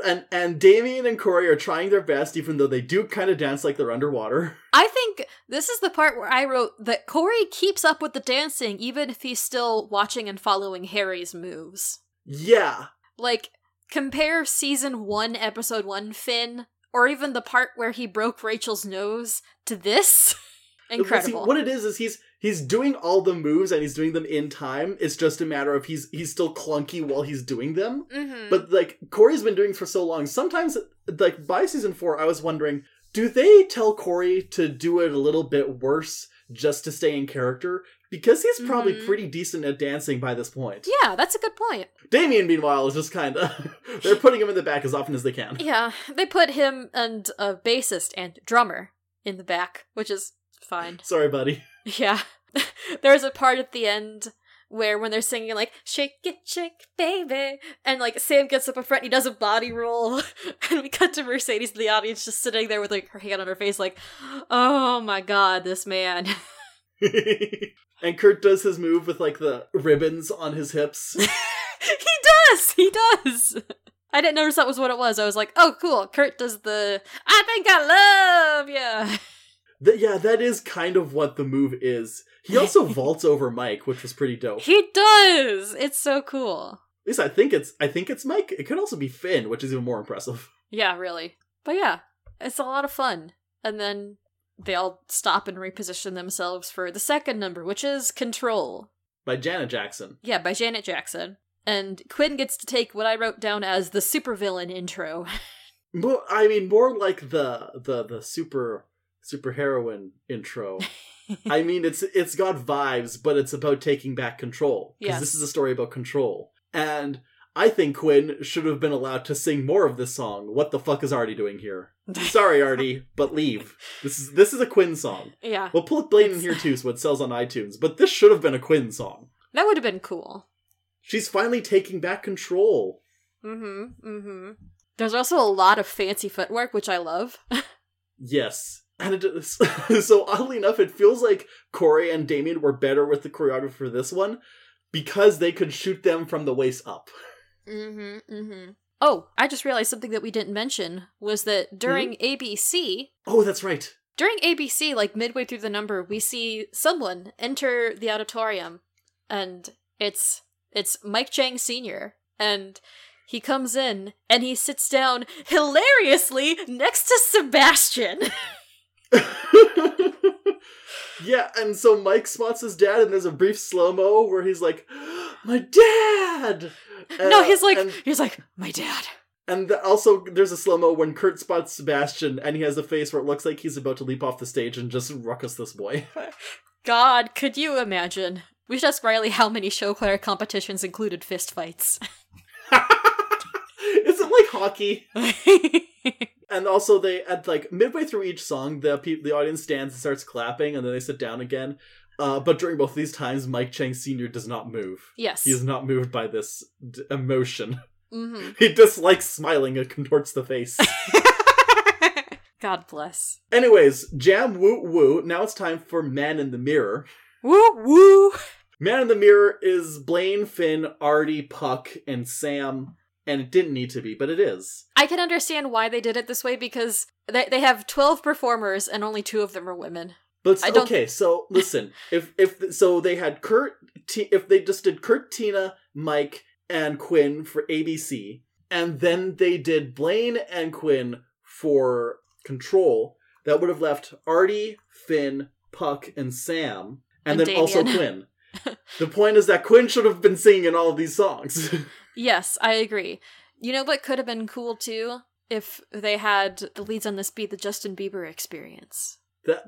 and and Damian and Cory are trying their best, even though they do kind of dance like they're underwater. I think this is the part where I wrote that Cory keeps up with the dancing even if he's still watching and following Harry's moves. Yeah, Like, compare season 1, episode 1 Finn, or even the part where he broke Rachel's nose to this. But see, Incredible. what it is is he's he's doing all the moves and he's doing them in time. It's just a matter of he's he's still clunky while he's doing them. mm-hmm. But like Cory's been doing for so long, sometimes like by season four, I was wondering, do they tell Cory to do it a little bit worse just to stay in character? Because he's probably Mhm. pretty decent at dancing by this point. yeah, that's a good point. Damian, meanwhile, is just kind of they're putting him in the back as often as they can. Yeah, they put him and a bassist and drummer in the back, which is fine. Sorry, buddy. Yeah. There's a part at the end where when they're singing like shake it shake baby and like Sam gets up in front and he does a body roll and we cut to Mercedes in the audience just sitting there with like her hand on her face like oh my god this man and Kurt does his move with like the ribbons on his hips. he does he does I didn't notice that was what it was I was like oh cool Kurt does the I think I love yeah Th- yeah, that is kind of what the move is. He also vaults over Mike, which was pretty dope. he does it's so cool At least I think it's I think it's Mike. It could also be Finn, which is even more impressive. Yeah, really. But yeah, it's a lot of fun. And then they all stop and reposition themselves for the second number, which is Control. By Janet Jackson. Yeah, by Janet Jackson. And Quinn gets to take what I wrote down as the supervillain intro. More, I mean, more like the the the super super heroine intro. I mean, it's it's got vibes, but it's about taking back control. Because Yes. this is a story about control. And I think Quinn should have been allowed to sing more of this song. What the fuck is Artie doing here? Sorry, Artie, but leave. This is this is a Quinn song. yeah, We'll put Blaine in here too, so it sells on iTunes. But this should have been a Quinn song. that would have been cool. She's finally taking back control. Mm-hmm. Mm-hmm. There's also a lot of fancy footwork, which I love. Yes. And it so oddly enough, it feels like Cory and Damian were better with the choreography for this one because they could shoot them from the waist up. Mm-hmm. Mm-hmm. Oh, I just realized something that we didn't mention was that during ABC, Oh, that's right. during ABC, like midway through the number, we see someone enter the auditorium, and it's it's Mike Chang Sr. and he comes in and he sits down hilariously next to Sebastian. yeah, and so Mike spots his dad, and there's a brief slow mo where he's like, "My dad." No, Uh, he's like and, he's like my dad. and th- also there's a slow mo when Kurt spots Sebastian, and he has a face where it looks like he's about to leap off the stage and just ruckus this boy. God, could you imagine? We should ask Riley how many show choir competitions included fistfights. Is it like hockey? And also, they at like midway through each song, the pe- the audience stands and starts clapping, and then they sit down again. Uh, but during both these times, Mike Chang Senior does not move. yes. He is not moved by this d- emotion. hmm He dislikes smiling and contorts the face. God bless. Anyways, jam woo woo. Now it's time for Man in the Mirror. Woo woo. Man in the Mirror is Blaine, Finn, Artie, Puck, and Sam. And it didn't need to be, but it is. I can understand why they did it this way because they they have twelve performers and only two of them are women. But okay, so listen, if if so, they had Kurt. T- if they just did Kurt, Tina, Mike, and Quinn for ABC, and then they did Blaine and Quinn for Control, that would have left Artie, Finn, Puck, and Sam, and, And then also Quinn. the point is that Quinn should have been singing in all of these songs. Yes, I agree. You know what could have been cool too if they had the leads on this be the Justin Bieber experience. that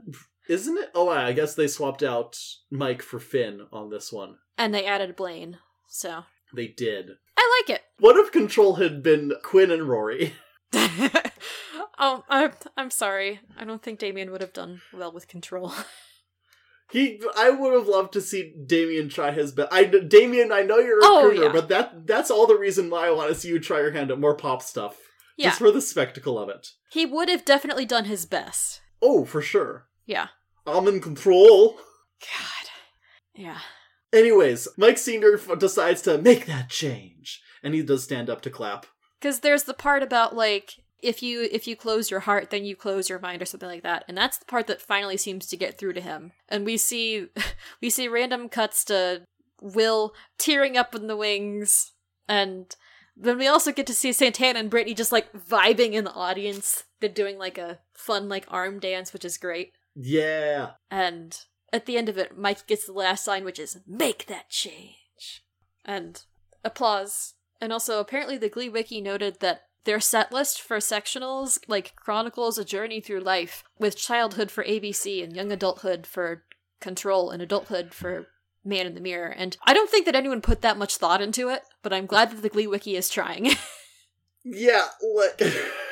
isn't it. Oh, I guess they swapped out Mike for Finn on this one. And they added Blaine. So They did. I like it. What if Control had been Quinn and Rory? oh, I'm, I'm sorry. I don't think Damian would have done well with control. He, I would have loved to see Damian try his best. I, Damian, I know you're a Oh, crooner, yeah. but that that's all the reason why I want to see you try your hand at more pop stuff. yeah, Just for the spectacle of it. he would have definitely done his best. Oh, for sure. Yeah. I'm in control. God. Yeah. Anyways, Mike Senior f- decides to make that change, and he does stand up to clap. Because there's the part about like if you if you close your heart, then you close your mind or something like that, and that's the part that finally seems to get through to him. And we see we see random cuts to Will tearing up in the wings, and then we also get to see Santana and Brittany just like vibing in the audience. They're doing like a fun like arm dance, which is great. Yeah. And at the end of it, Mike gets the last line, which is "Make that change," and applause. And also, apparently, the Glee Wiki noted that their set list for sectionals like chronicles a journey through life, with childhood for ABC and young adulthood for Control and adulthood for Man in the Mirror. And I don't think that anyone put that much thought into it, but I'm glad that the Glee Wiki is trying. Yeah, like.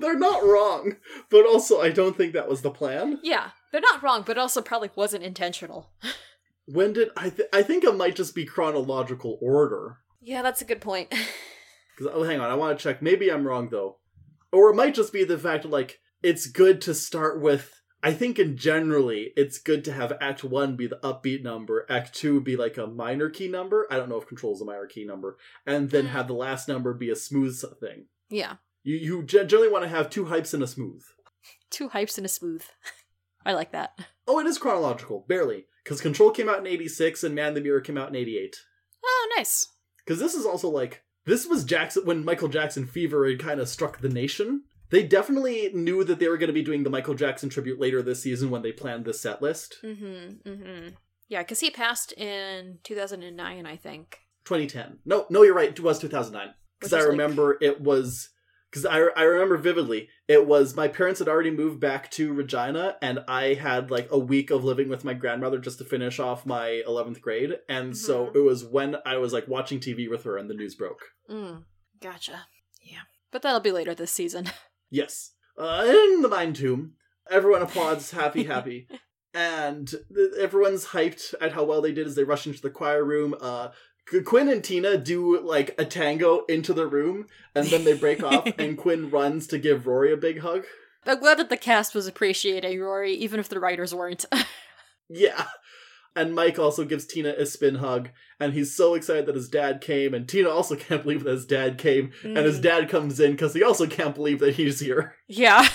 They're not wrong, but also I don't think that was the plan. yeah, they're not wrong, but also probably wasn't intentional. When did I? Th- I think it might just be chronological order. Yeah, that's a good point. Because oh, hang on, I want to check. Maybe I'm wrong though, or it might just be the fact that like it's good to start with. I think in generally it's good to have Act One be the upbeat number, Act Two be like a minor key number. I don't know if Control is a minor key number, and then Mm. have the last number be a smooth thing. yeah. You you generally want to have two hypes and a smooth. Two hypes and a smooth. I like that. Oh, it is chronological, barely, because Control came out in '86 and Man in the Mirror came out in '88. Oh, nice. Because this is also like this was Jackson when Michael Jackson fever had kind of struck the nation. They definitely knew that they were going to be doing the Michael Jackson tribute later this season when they planned this set list. Mm-hmm. Mm-hmm. Yeah, because he passed in 2009, I think. 2010. No, no, you're right. It was 2009. Because I is, like- remember it was because I, I remember vividly it was my parents had already moved back to regina and i had like a week of living with my grandmother just to finish off my 11th grade and so Mhm. it was when i was like watching tv with her and the news broke Mm, gotcha. Yeah. But that'll be later this season. yes uh, in the mine tomb everyone applauds happy happy and th- everyone's hyped at how well they did as they rush into the choir room uh Quinn and Tina do like a tango into the room and then they break off and Quinn runs to give Rory a big hug. I'm glad that the cast was appreciating Rory, even if the writers weren't. Yeah. And Mike also gives Tina a spin hug, and he's so excited that his dad came, and Tina also can't believe that his dad came, and his Mm. dad comes in because he also can't believe that he's here. Yeah.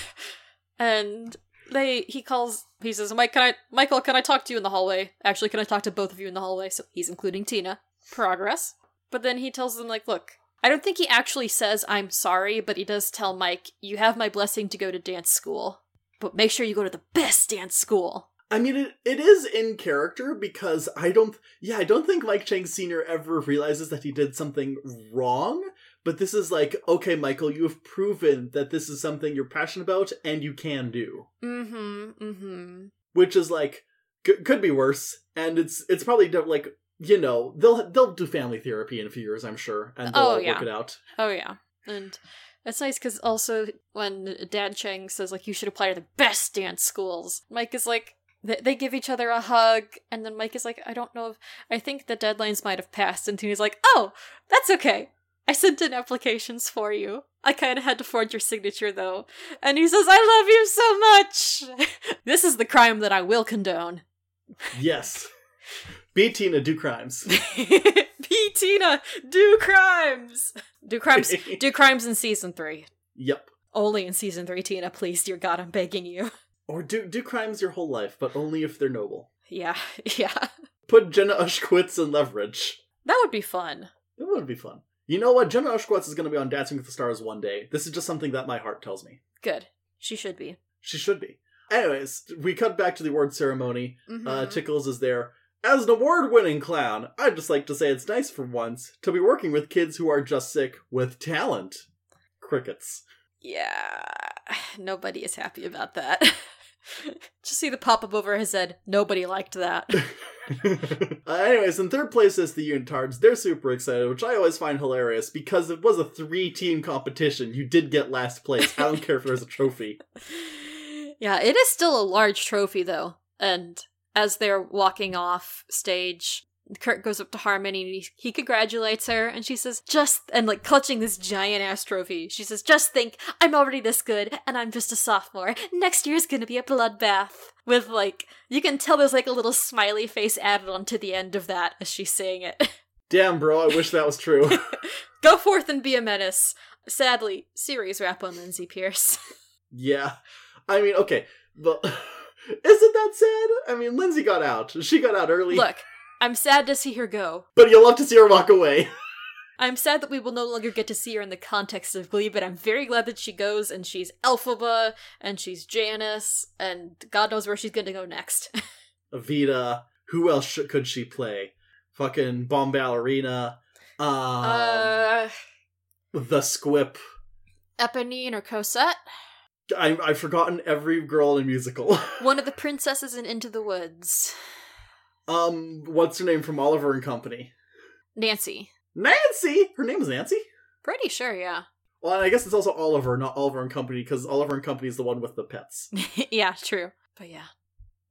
And they he calls he says, Mike, can I Michael, can I talk to you in the hallway? Actually, can I talk to both of you in the hallway? So he's including Tina. Progress. But then he tells them, like, look, I don't think he actually says I'm sorry, but he does tell Mike, you have my blessing to go to dance school. But make sure you go to the best dance school. I mean, it, it is in character because I don't, yeah, I don't think Mike Chang Sr. ever realizes that he did something wrong. But this is like, okay, Michael, you have proven that this is something you're passionate about and you can do. Mm-hmm. Mm-hmm. which is like c- could be worse and it's it's probably like you know they'll they'll do family therapy in a few years i'm sure and they'll Oh, yeah. work it out Oh yeah, and it's nice because also when Dad Chang says like you should apply to the best dance schools, Mike is like they, they give each other a hug, and then Mike is like I don't know if I think the deadlines might have passed, and Tina's like oh that's okay. I sent in applications for you. I kind of had to forge your signature though. And he says, I love you so much. this is the crime that I will condone. yes be tina do crimes Be Tina, do crimes. Do crimes. do crimes in season three. yep Only in season three, Tina, please, dear God, I'm begging you. or do do crimes your whole life but only if they're noble Yeah, yeah. put jenna ushkowitz in leverage That would be fun. It would be fun you know what jenna ushkowitz is going to be on dancing with the stars one day this is just something that my heart tells me Good. She should be. she should be anyways we cut back to the award ceremony Mhm. Uh, Tickles is there. As an award winning clown, I'd just like to say it's nice for once to be working with kids who are just sick with talent. Crickets. yeah. Nobody is happy about that. Just see the pop up over his head. Nobody liked that. uh, anyways, in third place is the Unitards. They're super excited, which I always find hilarious because it was a three team competition. You did get last place. I don't care if there's a trophy. yeah, it is still a large trophy, though. And as they're walking off stage, Kurt goes up to Harmony and he, he congratulates her, and she says, just, and like clutching this giant ass trophy, she says, just think, I'm already this good, and I'm just a sophomore. Next year's gonna be a bloodbath. With like, you can tell there's like a little smiley face added onto the end of that as she's saying it. Damn, bro, I wish that was true. Go forth and be a menace. Sadly, series wrap on Lindsay Pearce. yeah. I mean, okay, but isn't that sad? I mean, Lindsay got out. She got out early. Look, I'm sad to see her go. But you'll love to see her walk away. I'm sad that we will no longer get to see her in the context of Glee, but I'm very glad that she goes and she's Elphaba and she's Janis and God knows where she's gonna go next. Evita. Who else sh- could she play? Fucking Bombalurina. Um, uh, the Squip. Eponine or Cosette? One of the princesses in Into the Woods. um, what's her name from Oliver and Company? Nancy. Nancy. Her name is Nancy. Pretty sure, yeah. Well, and I guess it's also Oliver, not Oliver and Company, because Oliver and Company is the one with the pets. yeah, true. But yeah,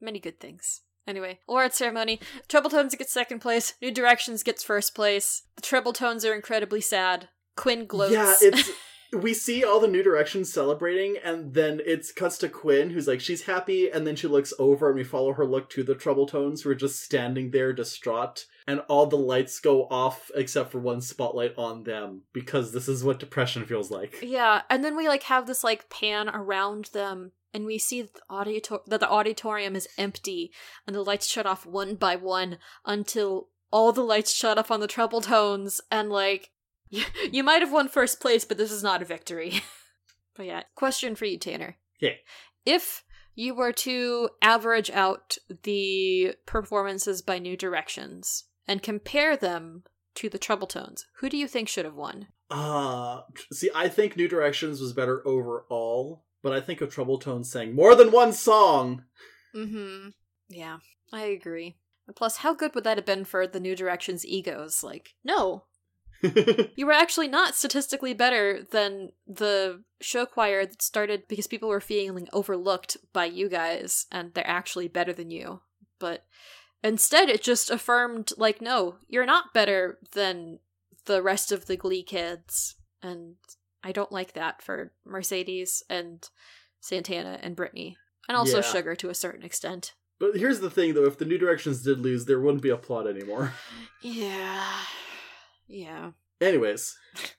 many good things. Anyway, award ceremony. Trouble Tones gets second place. New Directions gets first place. The Trouble Tones are incredibly sad. Quinn gloats. Yeah, it's we see all the new directions celebrating, and then it's cuts to Quinn, who's like she's happy, and then she looks over, and we follow her look to the Trouble Tones, who are just standing there distraught, and all the lights go off except for one spotlight on them because this is what depression feels like. yeah, and then we like have this like pan around them, and we see the, auditor- that the auditorium is empty, and the lights shut off one by one until all the lights shut off on the Trouble Tones, and like you, might have won first place, but this is not a victory. but yeah, question for you, Tanner. Okay. If you were to average out the performances by New Directions and compare them to the Trouble Tones, who do you think should have won? Uh see, I think New Directions was better overall, but I think of Trouble Tones sang more than one song. Mm-hmm. Yeah, I agree. And Plus, how good would that have been for the New Directions egos? Like, no, you were actually not statistically better than the show choir that started because people were feeling overlooked by you guys, and they're actually better than you. But instead, it just affirmed, like, no, you're not better than the rest of the Glee kids. And I don't like that for Mercedes and Santana and Brittany. And also Yeah. Sugar to a certain extent. but here's the thing though, if the New Directions did lose, there wouldn't be a plot anymore. Yeah. Yeah. Anyways,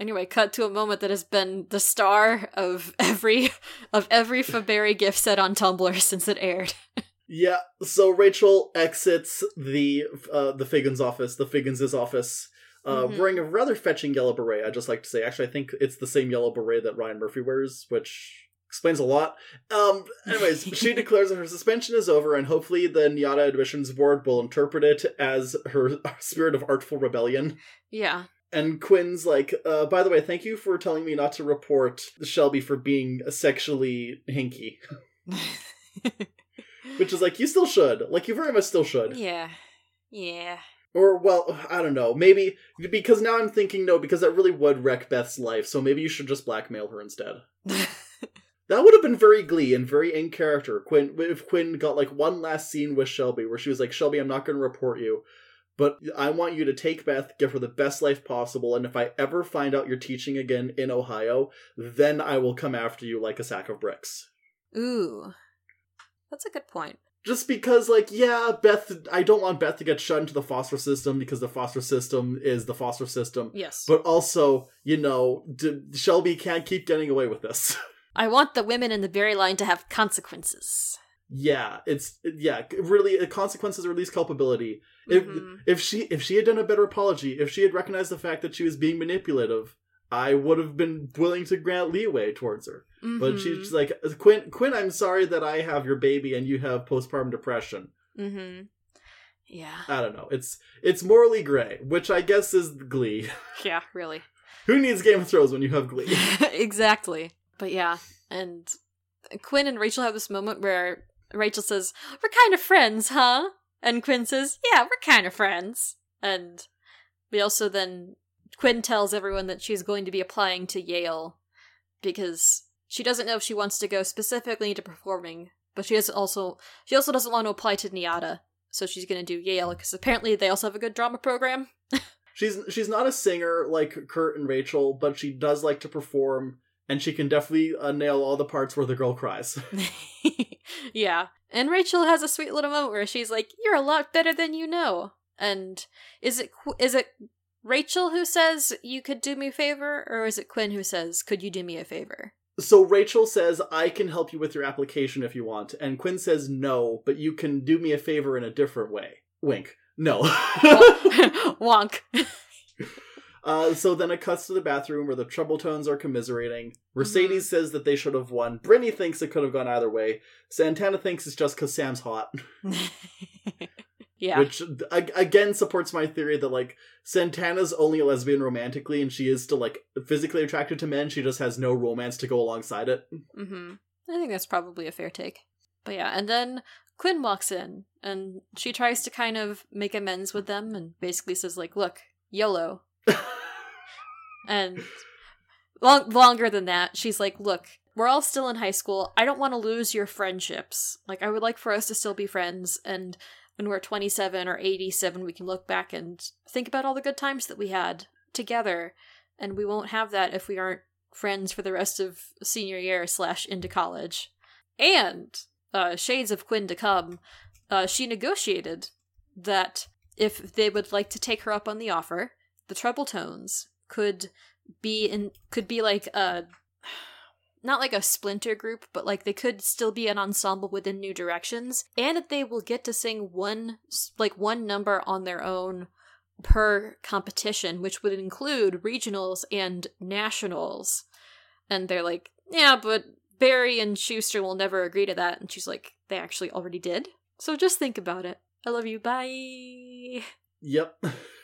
Anyway, cut to a moment that has been the star of every of every Faberry gift set on Tumblr since it aired. yeah, so Rachel exits the uh the Figgins office, the Figgins' office. Uh, Mhm. wearing a rather fetching yellow beret. I just like to say, actually, I think it's the same yellow beret that Ryan Murphy wears, which explains a lot. Um, anyways, she declares that her suspension is over, and hopefully the NYADA admissions board will interpret it as her spirit of artful rebellion. Yeah. And Quinn's like, uh, by the way, thank you for telling me not to report Shelby for being sexually hinky. Which is like, you still should. Like, you very much still should. yeah. Yeah. Or, well, I don't know. Maybe, because now I'm thinking, no, because that really would wreck Beth's life, so maybe you should just blackmail her instead. That would have been very Glee and very in character. Quinn, if Quinn got like one last scene with Shelby where she was like, Shelby, I'm not going to report you, but I want you to take Beth, give her the best life possible, and if I ever find out you're teaching again in Ohio, then I will come after you like a sack of bricks. Ooh. That's a good point. Just because, like, yeah, Beth, I don't want Beth to get shut into the foster system because the foster system is the foster system. Yes. But also, you know, D- Shelby can't keep getting away with this. I want the women in the very line to have consequences. yeah, it's yeah, really uh, consequences or at least culpability. If Mhm. if she if she had done a better apology, if she had recognized the fact that she was being manipulative, I would have been willing to grant leeway towards her. But Mhm. she's like, Quinn, Quinn, I'm sorry that I have your baby and you have postpartum depression. Mm-hmm. Yeah. I don't know. It's it's morally gray, which I guess is Glee. Yeah, really. Who needs Game of Thrones when you have Glee? exactly. But yeah, and Quinn and Rachel have this moment where Rachel says, "We're kind of friends, huh?" And Quinn says, "Yeah, we're kind of friends." And we also then Quinn tells everyone that she's going to be applying to Yale because she doesn't know if she wants to go specifically into performing, but she has also she also doesn't want to apply to NYADA, so she's going to do Yale because apparently they also have a good drama program. She's she's not a singer like Kurt and Rachel, but she does like to perform, and she can definitely uh, nail all the parts where the girl cries. yeah. And Rachel has a sweet little moment where she's like, "You're a lot better than you know." And is it is it Rachel who says you could do me a favor, or is it Quinn who says, "Could you do me a favor"? so Rachel says, "I can help you with your application if you want," and Quinn says, "No, but you can do me a favor in a different way." Wink. No. Wonk. Uh, so then it cuts to the bathroom where the Trouble Tones are commiserating. Mercedes says that they should have won. Brittany thinks it could have gone either way. Santana thinks it's just because Sam's hot, yeah. which again supports my theory that like Santana's only a lesbian romantically, and she is still like physically attracted to men. She just has no romance to go alongside it. Mm-hmm. I think that's probably a fair take. But yeah, and then Quinn walks in and she tries to kind of make amends with them and basically says like, "Look, YOLO." And long longer than that, she's like, "Look, we're all still in high school. I don't want to lose your friendships. Like I would like for us to still be friends and when we're 27 or 87, we can look back and think about all the good times that we had together. And we won't have that if we aren't friends for the rest of senior year slash into college. And uh, shades of Quinn to come, uh, she negotiated that if they would like to take her up on the offer, the Trouble Tones could be in could be like a not like a splinter group, but like they could still be an ensemble within New Directions, and that they will get to sing one like one number on their own per competition, which would include regionals and nationals. And they're like, yeah, but Berry and Schuester will never agree to that. And she's like, they actually already did. So just think about it. I love you. Bye. Yep.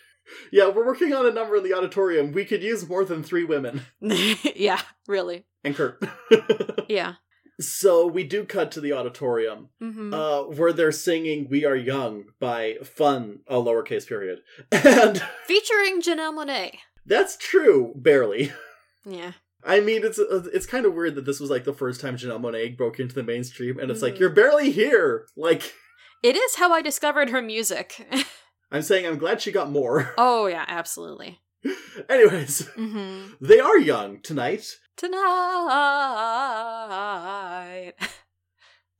Yeah, we're working on a number in the auditorium. We could use more than three women. yeah, really. And Kurt. Yeah. so we do cut to the auditorium, hmm uh, where they're singing "We Are Young" by Fun, a lowercase period, and Featuring Janelle Monáe. that's true, barely. Yeah. I mean, it's uh, it's kind of weird that this was like the first time Janelle Monáe broke into the mainstream, and it's like Mhm. you're barely here. Like, It is how I discovered her music. I'm saying, I'm glad she got more. oh, yeah, absolutely. Anyways, hmm they are young tonight, Tonight.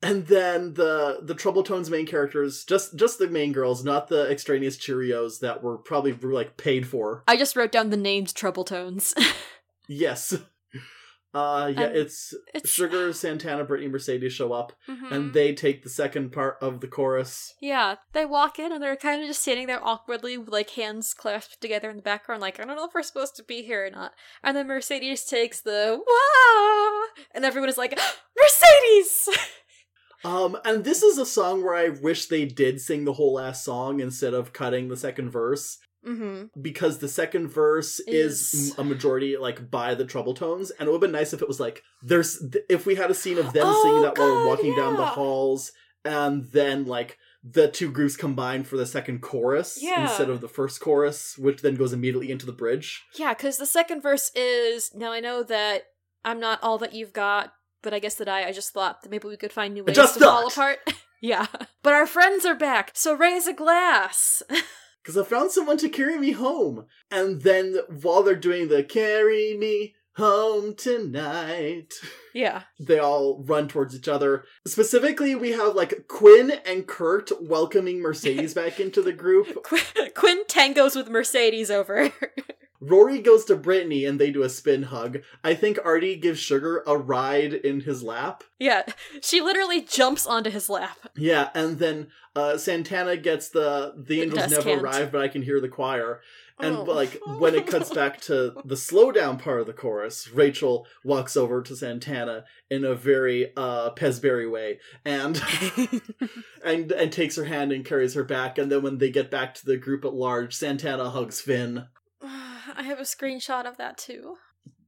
and then the the Trouble Tones main characters, just just the main girls, not the extraneous Cheerios that were probably like paid for. I just wrote down the named Trouble Tones. Yes. Uh, yeah, And it's, it's Sugar, Santana, Brittany, Mercedes show up, Mhm. and they take the second part of the chorus. Yeah, they walk in and they're kind of just standing there awkwardly like hands clasped together in the background, like, I don't know if we're supposed to be here or not. And then Mercedes takes the wah, and everyone is like, Mercedes! Um, and this is a song where I wish they did sing the whole last song instead of cutting the second verse. Mm-hmm. Because the second verse is, Is- a majority like by the Trouble Tones, and it would have been nice if it was like there's th- if we had a scene of them Oh, singing that while we're God, walking down the halls, and then like the two groups combine for the second chorus Yeah. instead of the first chorus, which then goes immediately into the bridge. Yeah, because the second verse is now I know that I'm not all that you've got, but I guess that I I just thought that maybe we could find new ways Just to fall apart. yeah, but our friends are back, so raise a glass. because I found someone to carry me home. And then while they're doing the carry me home tonight, yeah, they all run towards each other. Specifically, we have like Quinn and Kurt welcoming Mercedes back into the group. Qu- Quinn tangos with Mercedes over. Rory goes to Brittany and they do a spin hug. I think Artie gives Sugar a ride in his lap. yeah, she literally jumps onto his lap. Yeah, and then uh, Santana gets the the angels never descant. arrived, but I can hear the choir. And Oh. like when it cuts back to the slowdown part of the chorus, Rachel walks over to Santana in a very uh Pezberry way and and and takes her hand and carries her back. And then when they get back to the group at large, Santana hugs Finn. I have a screenshot of that too.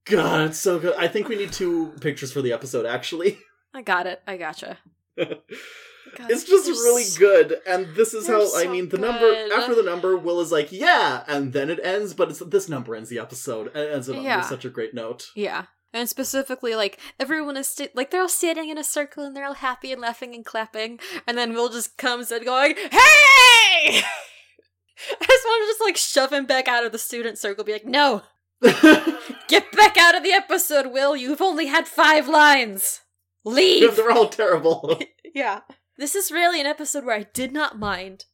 God, it's so good. I think we need two pictures for the episode. Actually, I got it. I gotcha. God, it's just really s- good. And this is how I mean the good. number after the number. Will is like yeah, and then it ends. But it's this number ends the episode. and It ends it on such a great note. Yeah. And specifically, like, everyone is, sta- like, they're all standing in a circle and they're all happy and laughing and clapping. And then Will just comes in going, Hey! I just want to just, like, shove him back out of the student circle, be like, No! Get back out of the episode, Will! You've only had five lines! Leave! They're all terrible. yeah. This is really an episode where I did not mind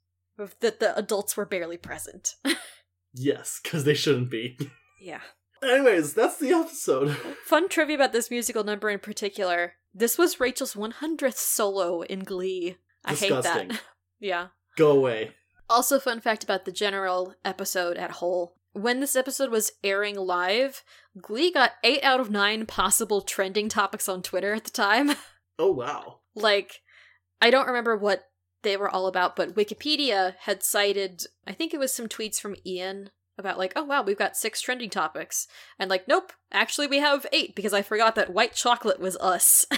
that the adults were barely present. yes, because they shouldn't be. yeah. Anyways, that's the episode. Fun trivia about this musical number in particular. This was Rachel's 100th solo in Glee. I hate that. yeah. Go away. Also, fun fact about the general episode at whole. When this episode was airing live, Glee got 8 out of 9 possible trending topics on Twitter at the time. Oh wow. like, I don't remember what they were all about, but Wikipedia had cited, I think it was some tweets from Ian about, like, oh wow, we've got six trending topics. And, like, nope, actually we have eight because I forgot that white chocolate was us.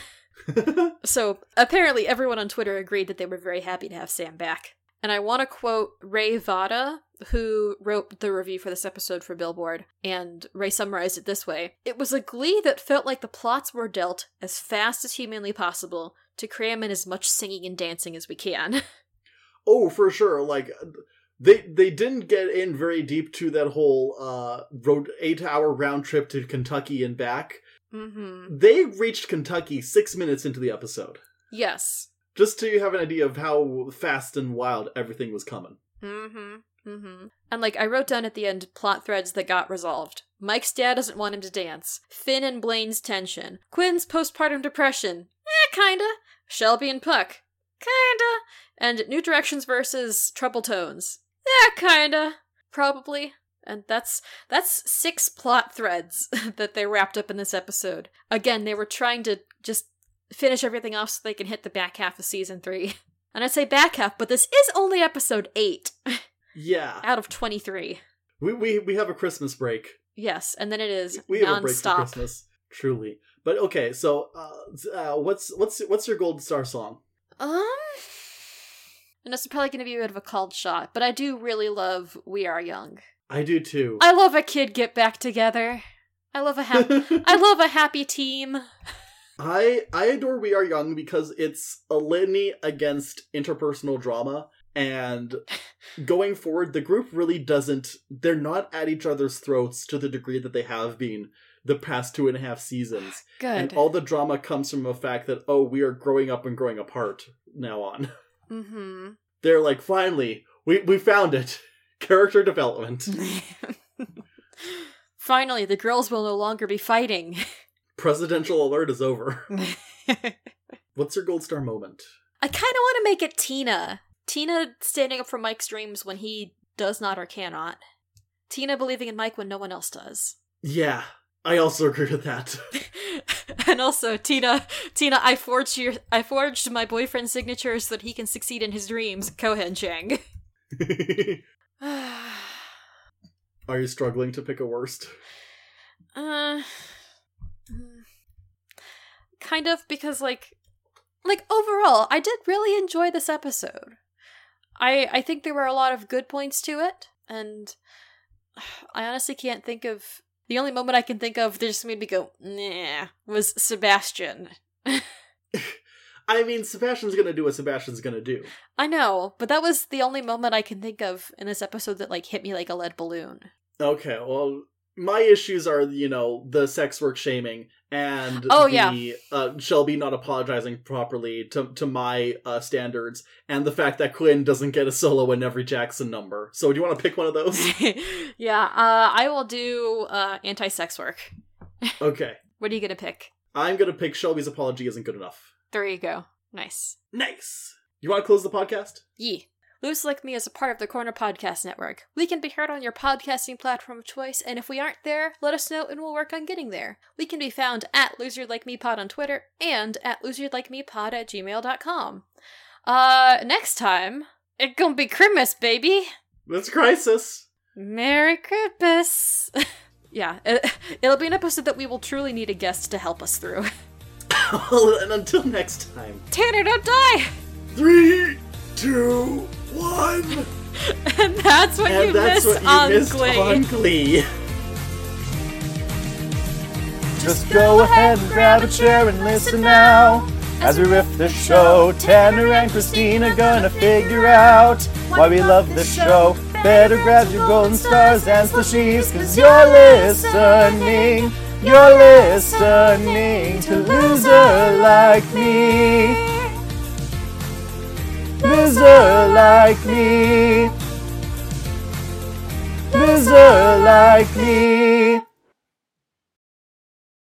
So apparently, everyone on Twitter agreed that they were very happy to have Sam back. And I want to quote Rae Votta, who wrote the review for this episode for Billboard, and Rae summarized it this way It was a glee that felt like the plots were dealt as fast as humanly possible to cram in as much singing and dancing as we can. oh, for sure. Like they they didn't get in very deep to that whole uh road eight hour round trip to Kentucky and back. mm-hmm. They reached Kentucky six minutes into the episode. Yes. Just to you have an idea of how fast and wild everything was coming. Mm-hmm. Mm-hmm. And like I wrote down at the end plot threads that got resolved. Mike's dad doesn't want him to dance. Finn and Blaine's tension. Quinn's postpartum depression. Eh, kinda. Shelby and Puck. Kinda. And New Directions versus Trouble Tones. Yeah, kinda. Probably. And that's that's six plot threads that they wrapped up in this episode. Again, they were trying to just finish everything off so they can hit the back half of season three. And I say back half, but this is only episode eight Yeah. out of 23. We we we have a Christmas break. Yes, and then it is We have a break for. Christmas. Truly. But okay, so uh, uh, what's what's what's your gold star song? Um, and this is probably going to be a bit of a called shot, but I do really love "We Are Young." I do too. I love a kid get back together. I love a happy. I love a happy team. I I adore We Are Young because it's a litany against interpersonal drama and going forward the group really doesn't they're not at each other's throats to the degree that they have been the past two and a half seasons. Good. And all the drama comes from the fact that oh we are growing up and growing apart now on. mm-hmm. They're like finally we we found it. Character development. Finally, the girls will no longer be fighting. Presidential alert is over. What's your gold star moment? I kind of want to make it Tina. Tina standing up for Mike's dreams when he does not or cannot. Tina believing in Mike when no one else does. Yeah, I also agree with that. and also Tina, Tina, I forged your, I forged my boyfriend's signature so that he can succeed in his dreams. Cohen Chang. uh, Are you struggling to pick a worst? mm, kind of because like, like overall, I did really enjoy this episode. I I think there were a lot of good points to it, and I honestly can't think of the only moment I can think of that just made me go nah was Sebastian. I mean, Sebastian's gonna do what Sebastian's gonna do. I know, but that was the only moment I can think of in this episode that like hit me like a lead balloon. Okay, well, my issues are, you know, the sex work shaming and Oh, the yeah. uh, Shelby not apologizing properly to to my uh, standards, and the fact that Quinn doesn't get a solo in every Jackson number. So, do you want to pick one of those? yeah, uh, I will do uh, anti-sex work. okay, What are you gonna pick? I'm gonna pick Shelby's apology isn't good enough. There you go. Nice. Nice. You want to close the podcast? Yee. Loser Like Me is a part of the Corner Podcast Network. We can be heard on your podcasting platform of choice, and if we aren't there, let us know and we'll work on getting there. We can be found at Loser Like Me Pod on Twitter and at loserlikemepod at gmail.com. Uh, next time, it gonna be Christmas, baby! That's crisis. Merry Christmas! yeah, it, it'll be an episode that we will truly need a guest to help us through. and until next time, Tanner, don't die! three, two, one. And that's what and you that's missed what you on missed Glee. on Glee. Just go ahead and grab a chair and listen now. As we riff the show, Tanner and Christina gonna figure out why we love this show. Better grab your golden stars and slushies, cause you're listening. You're listening to Loser Like Me. Loser Like Me. Loser Like Me.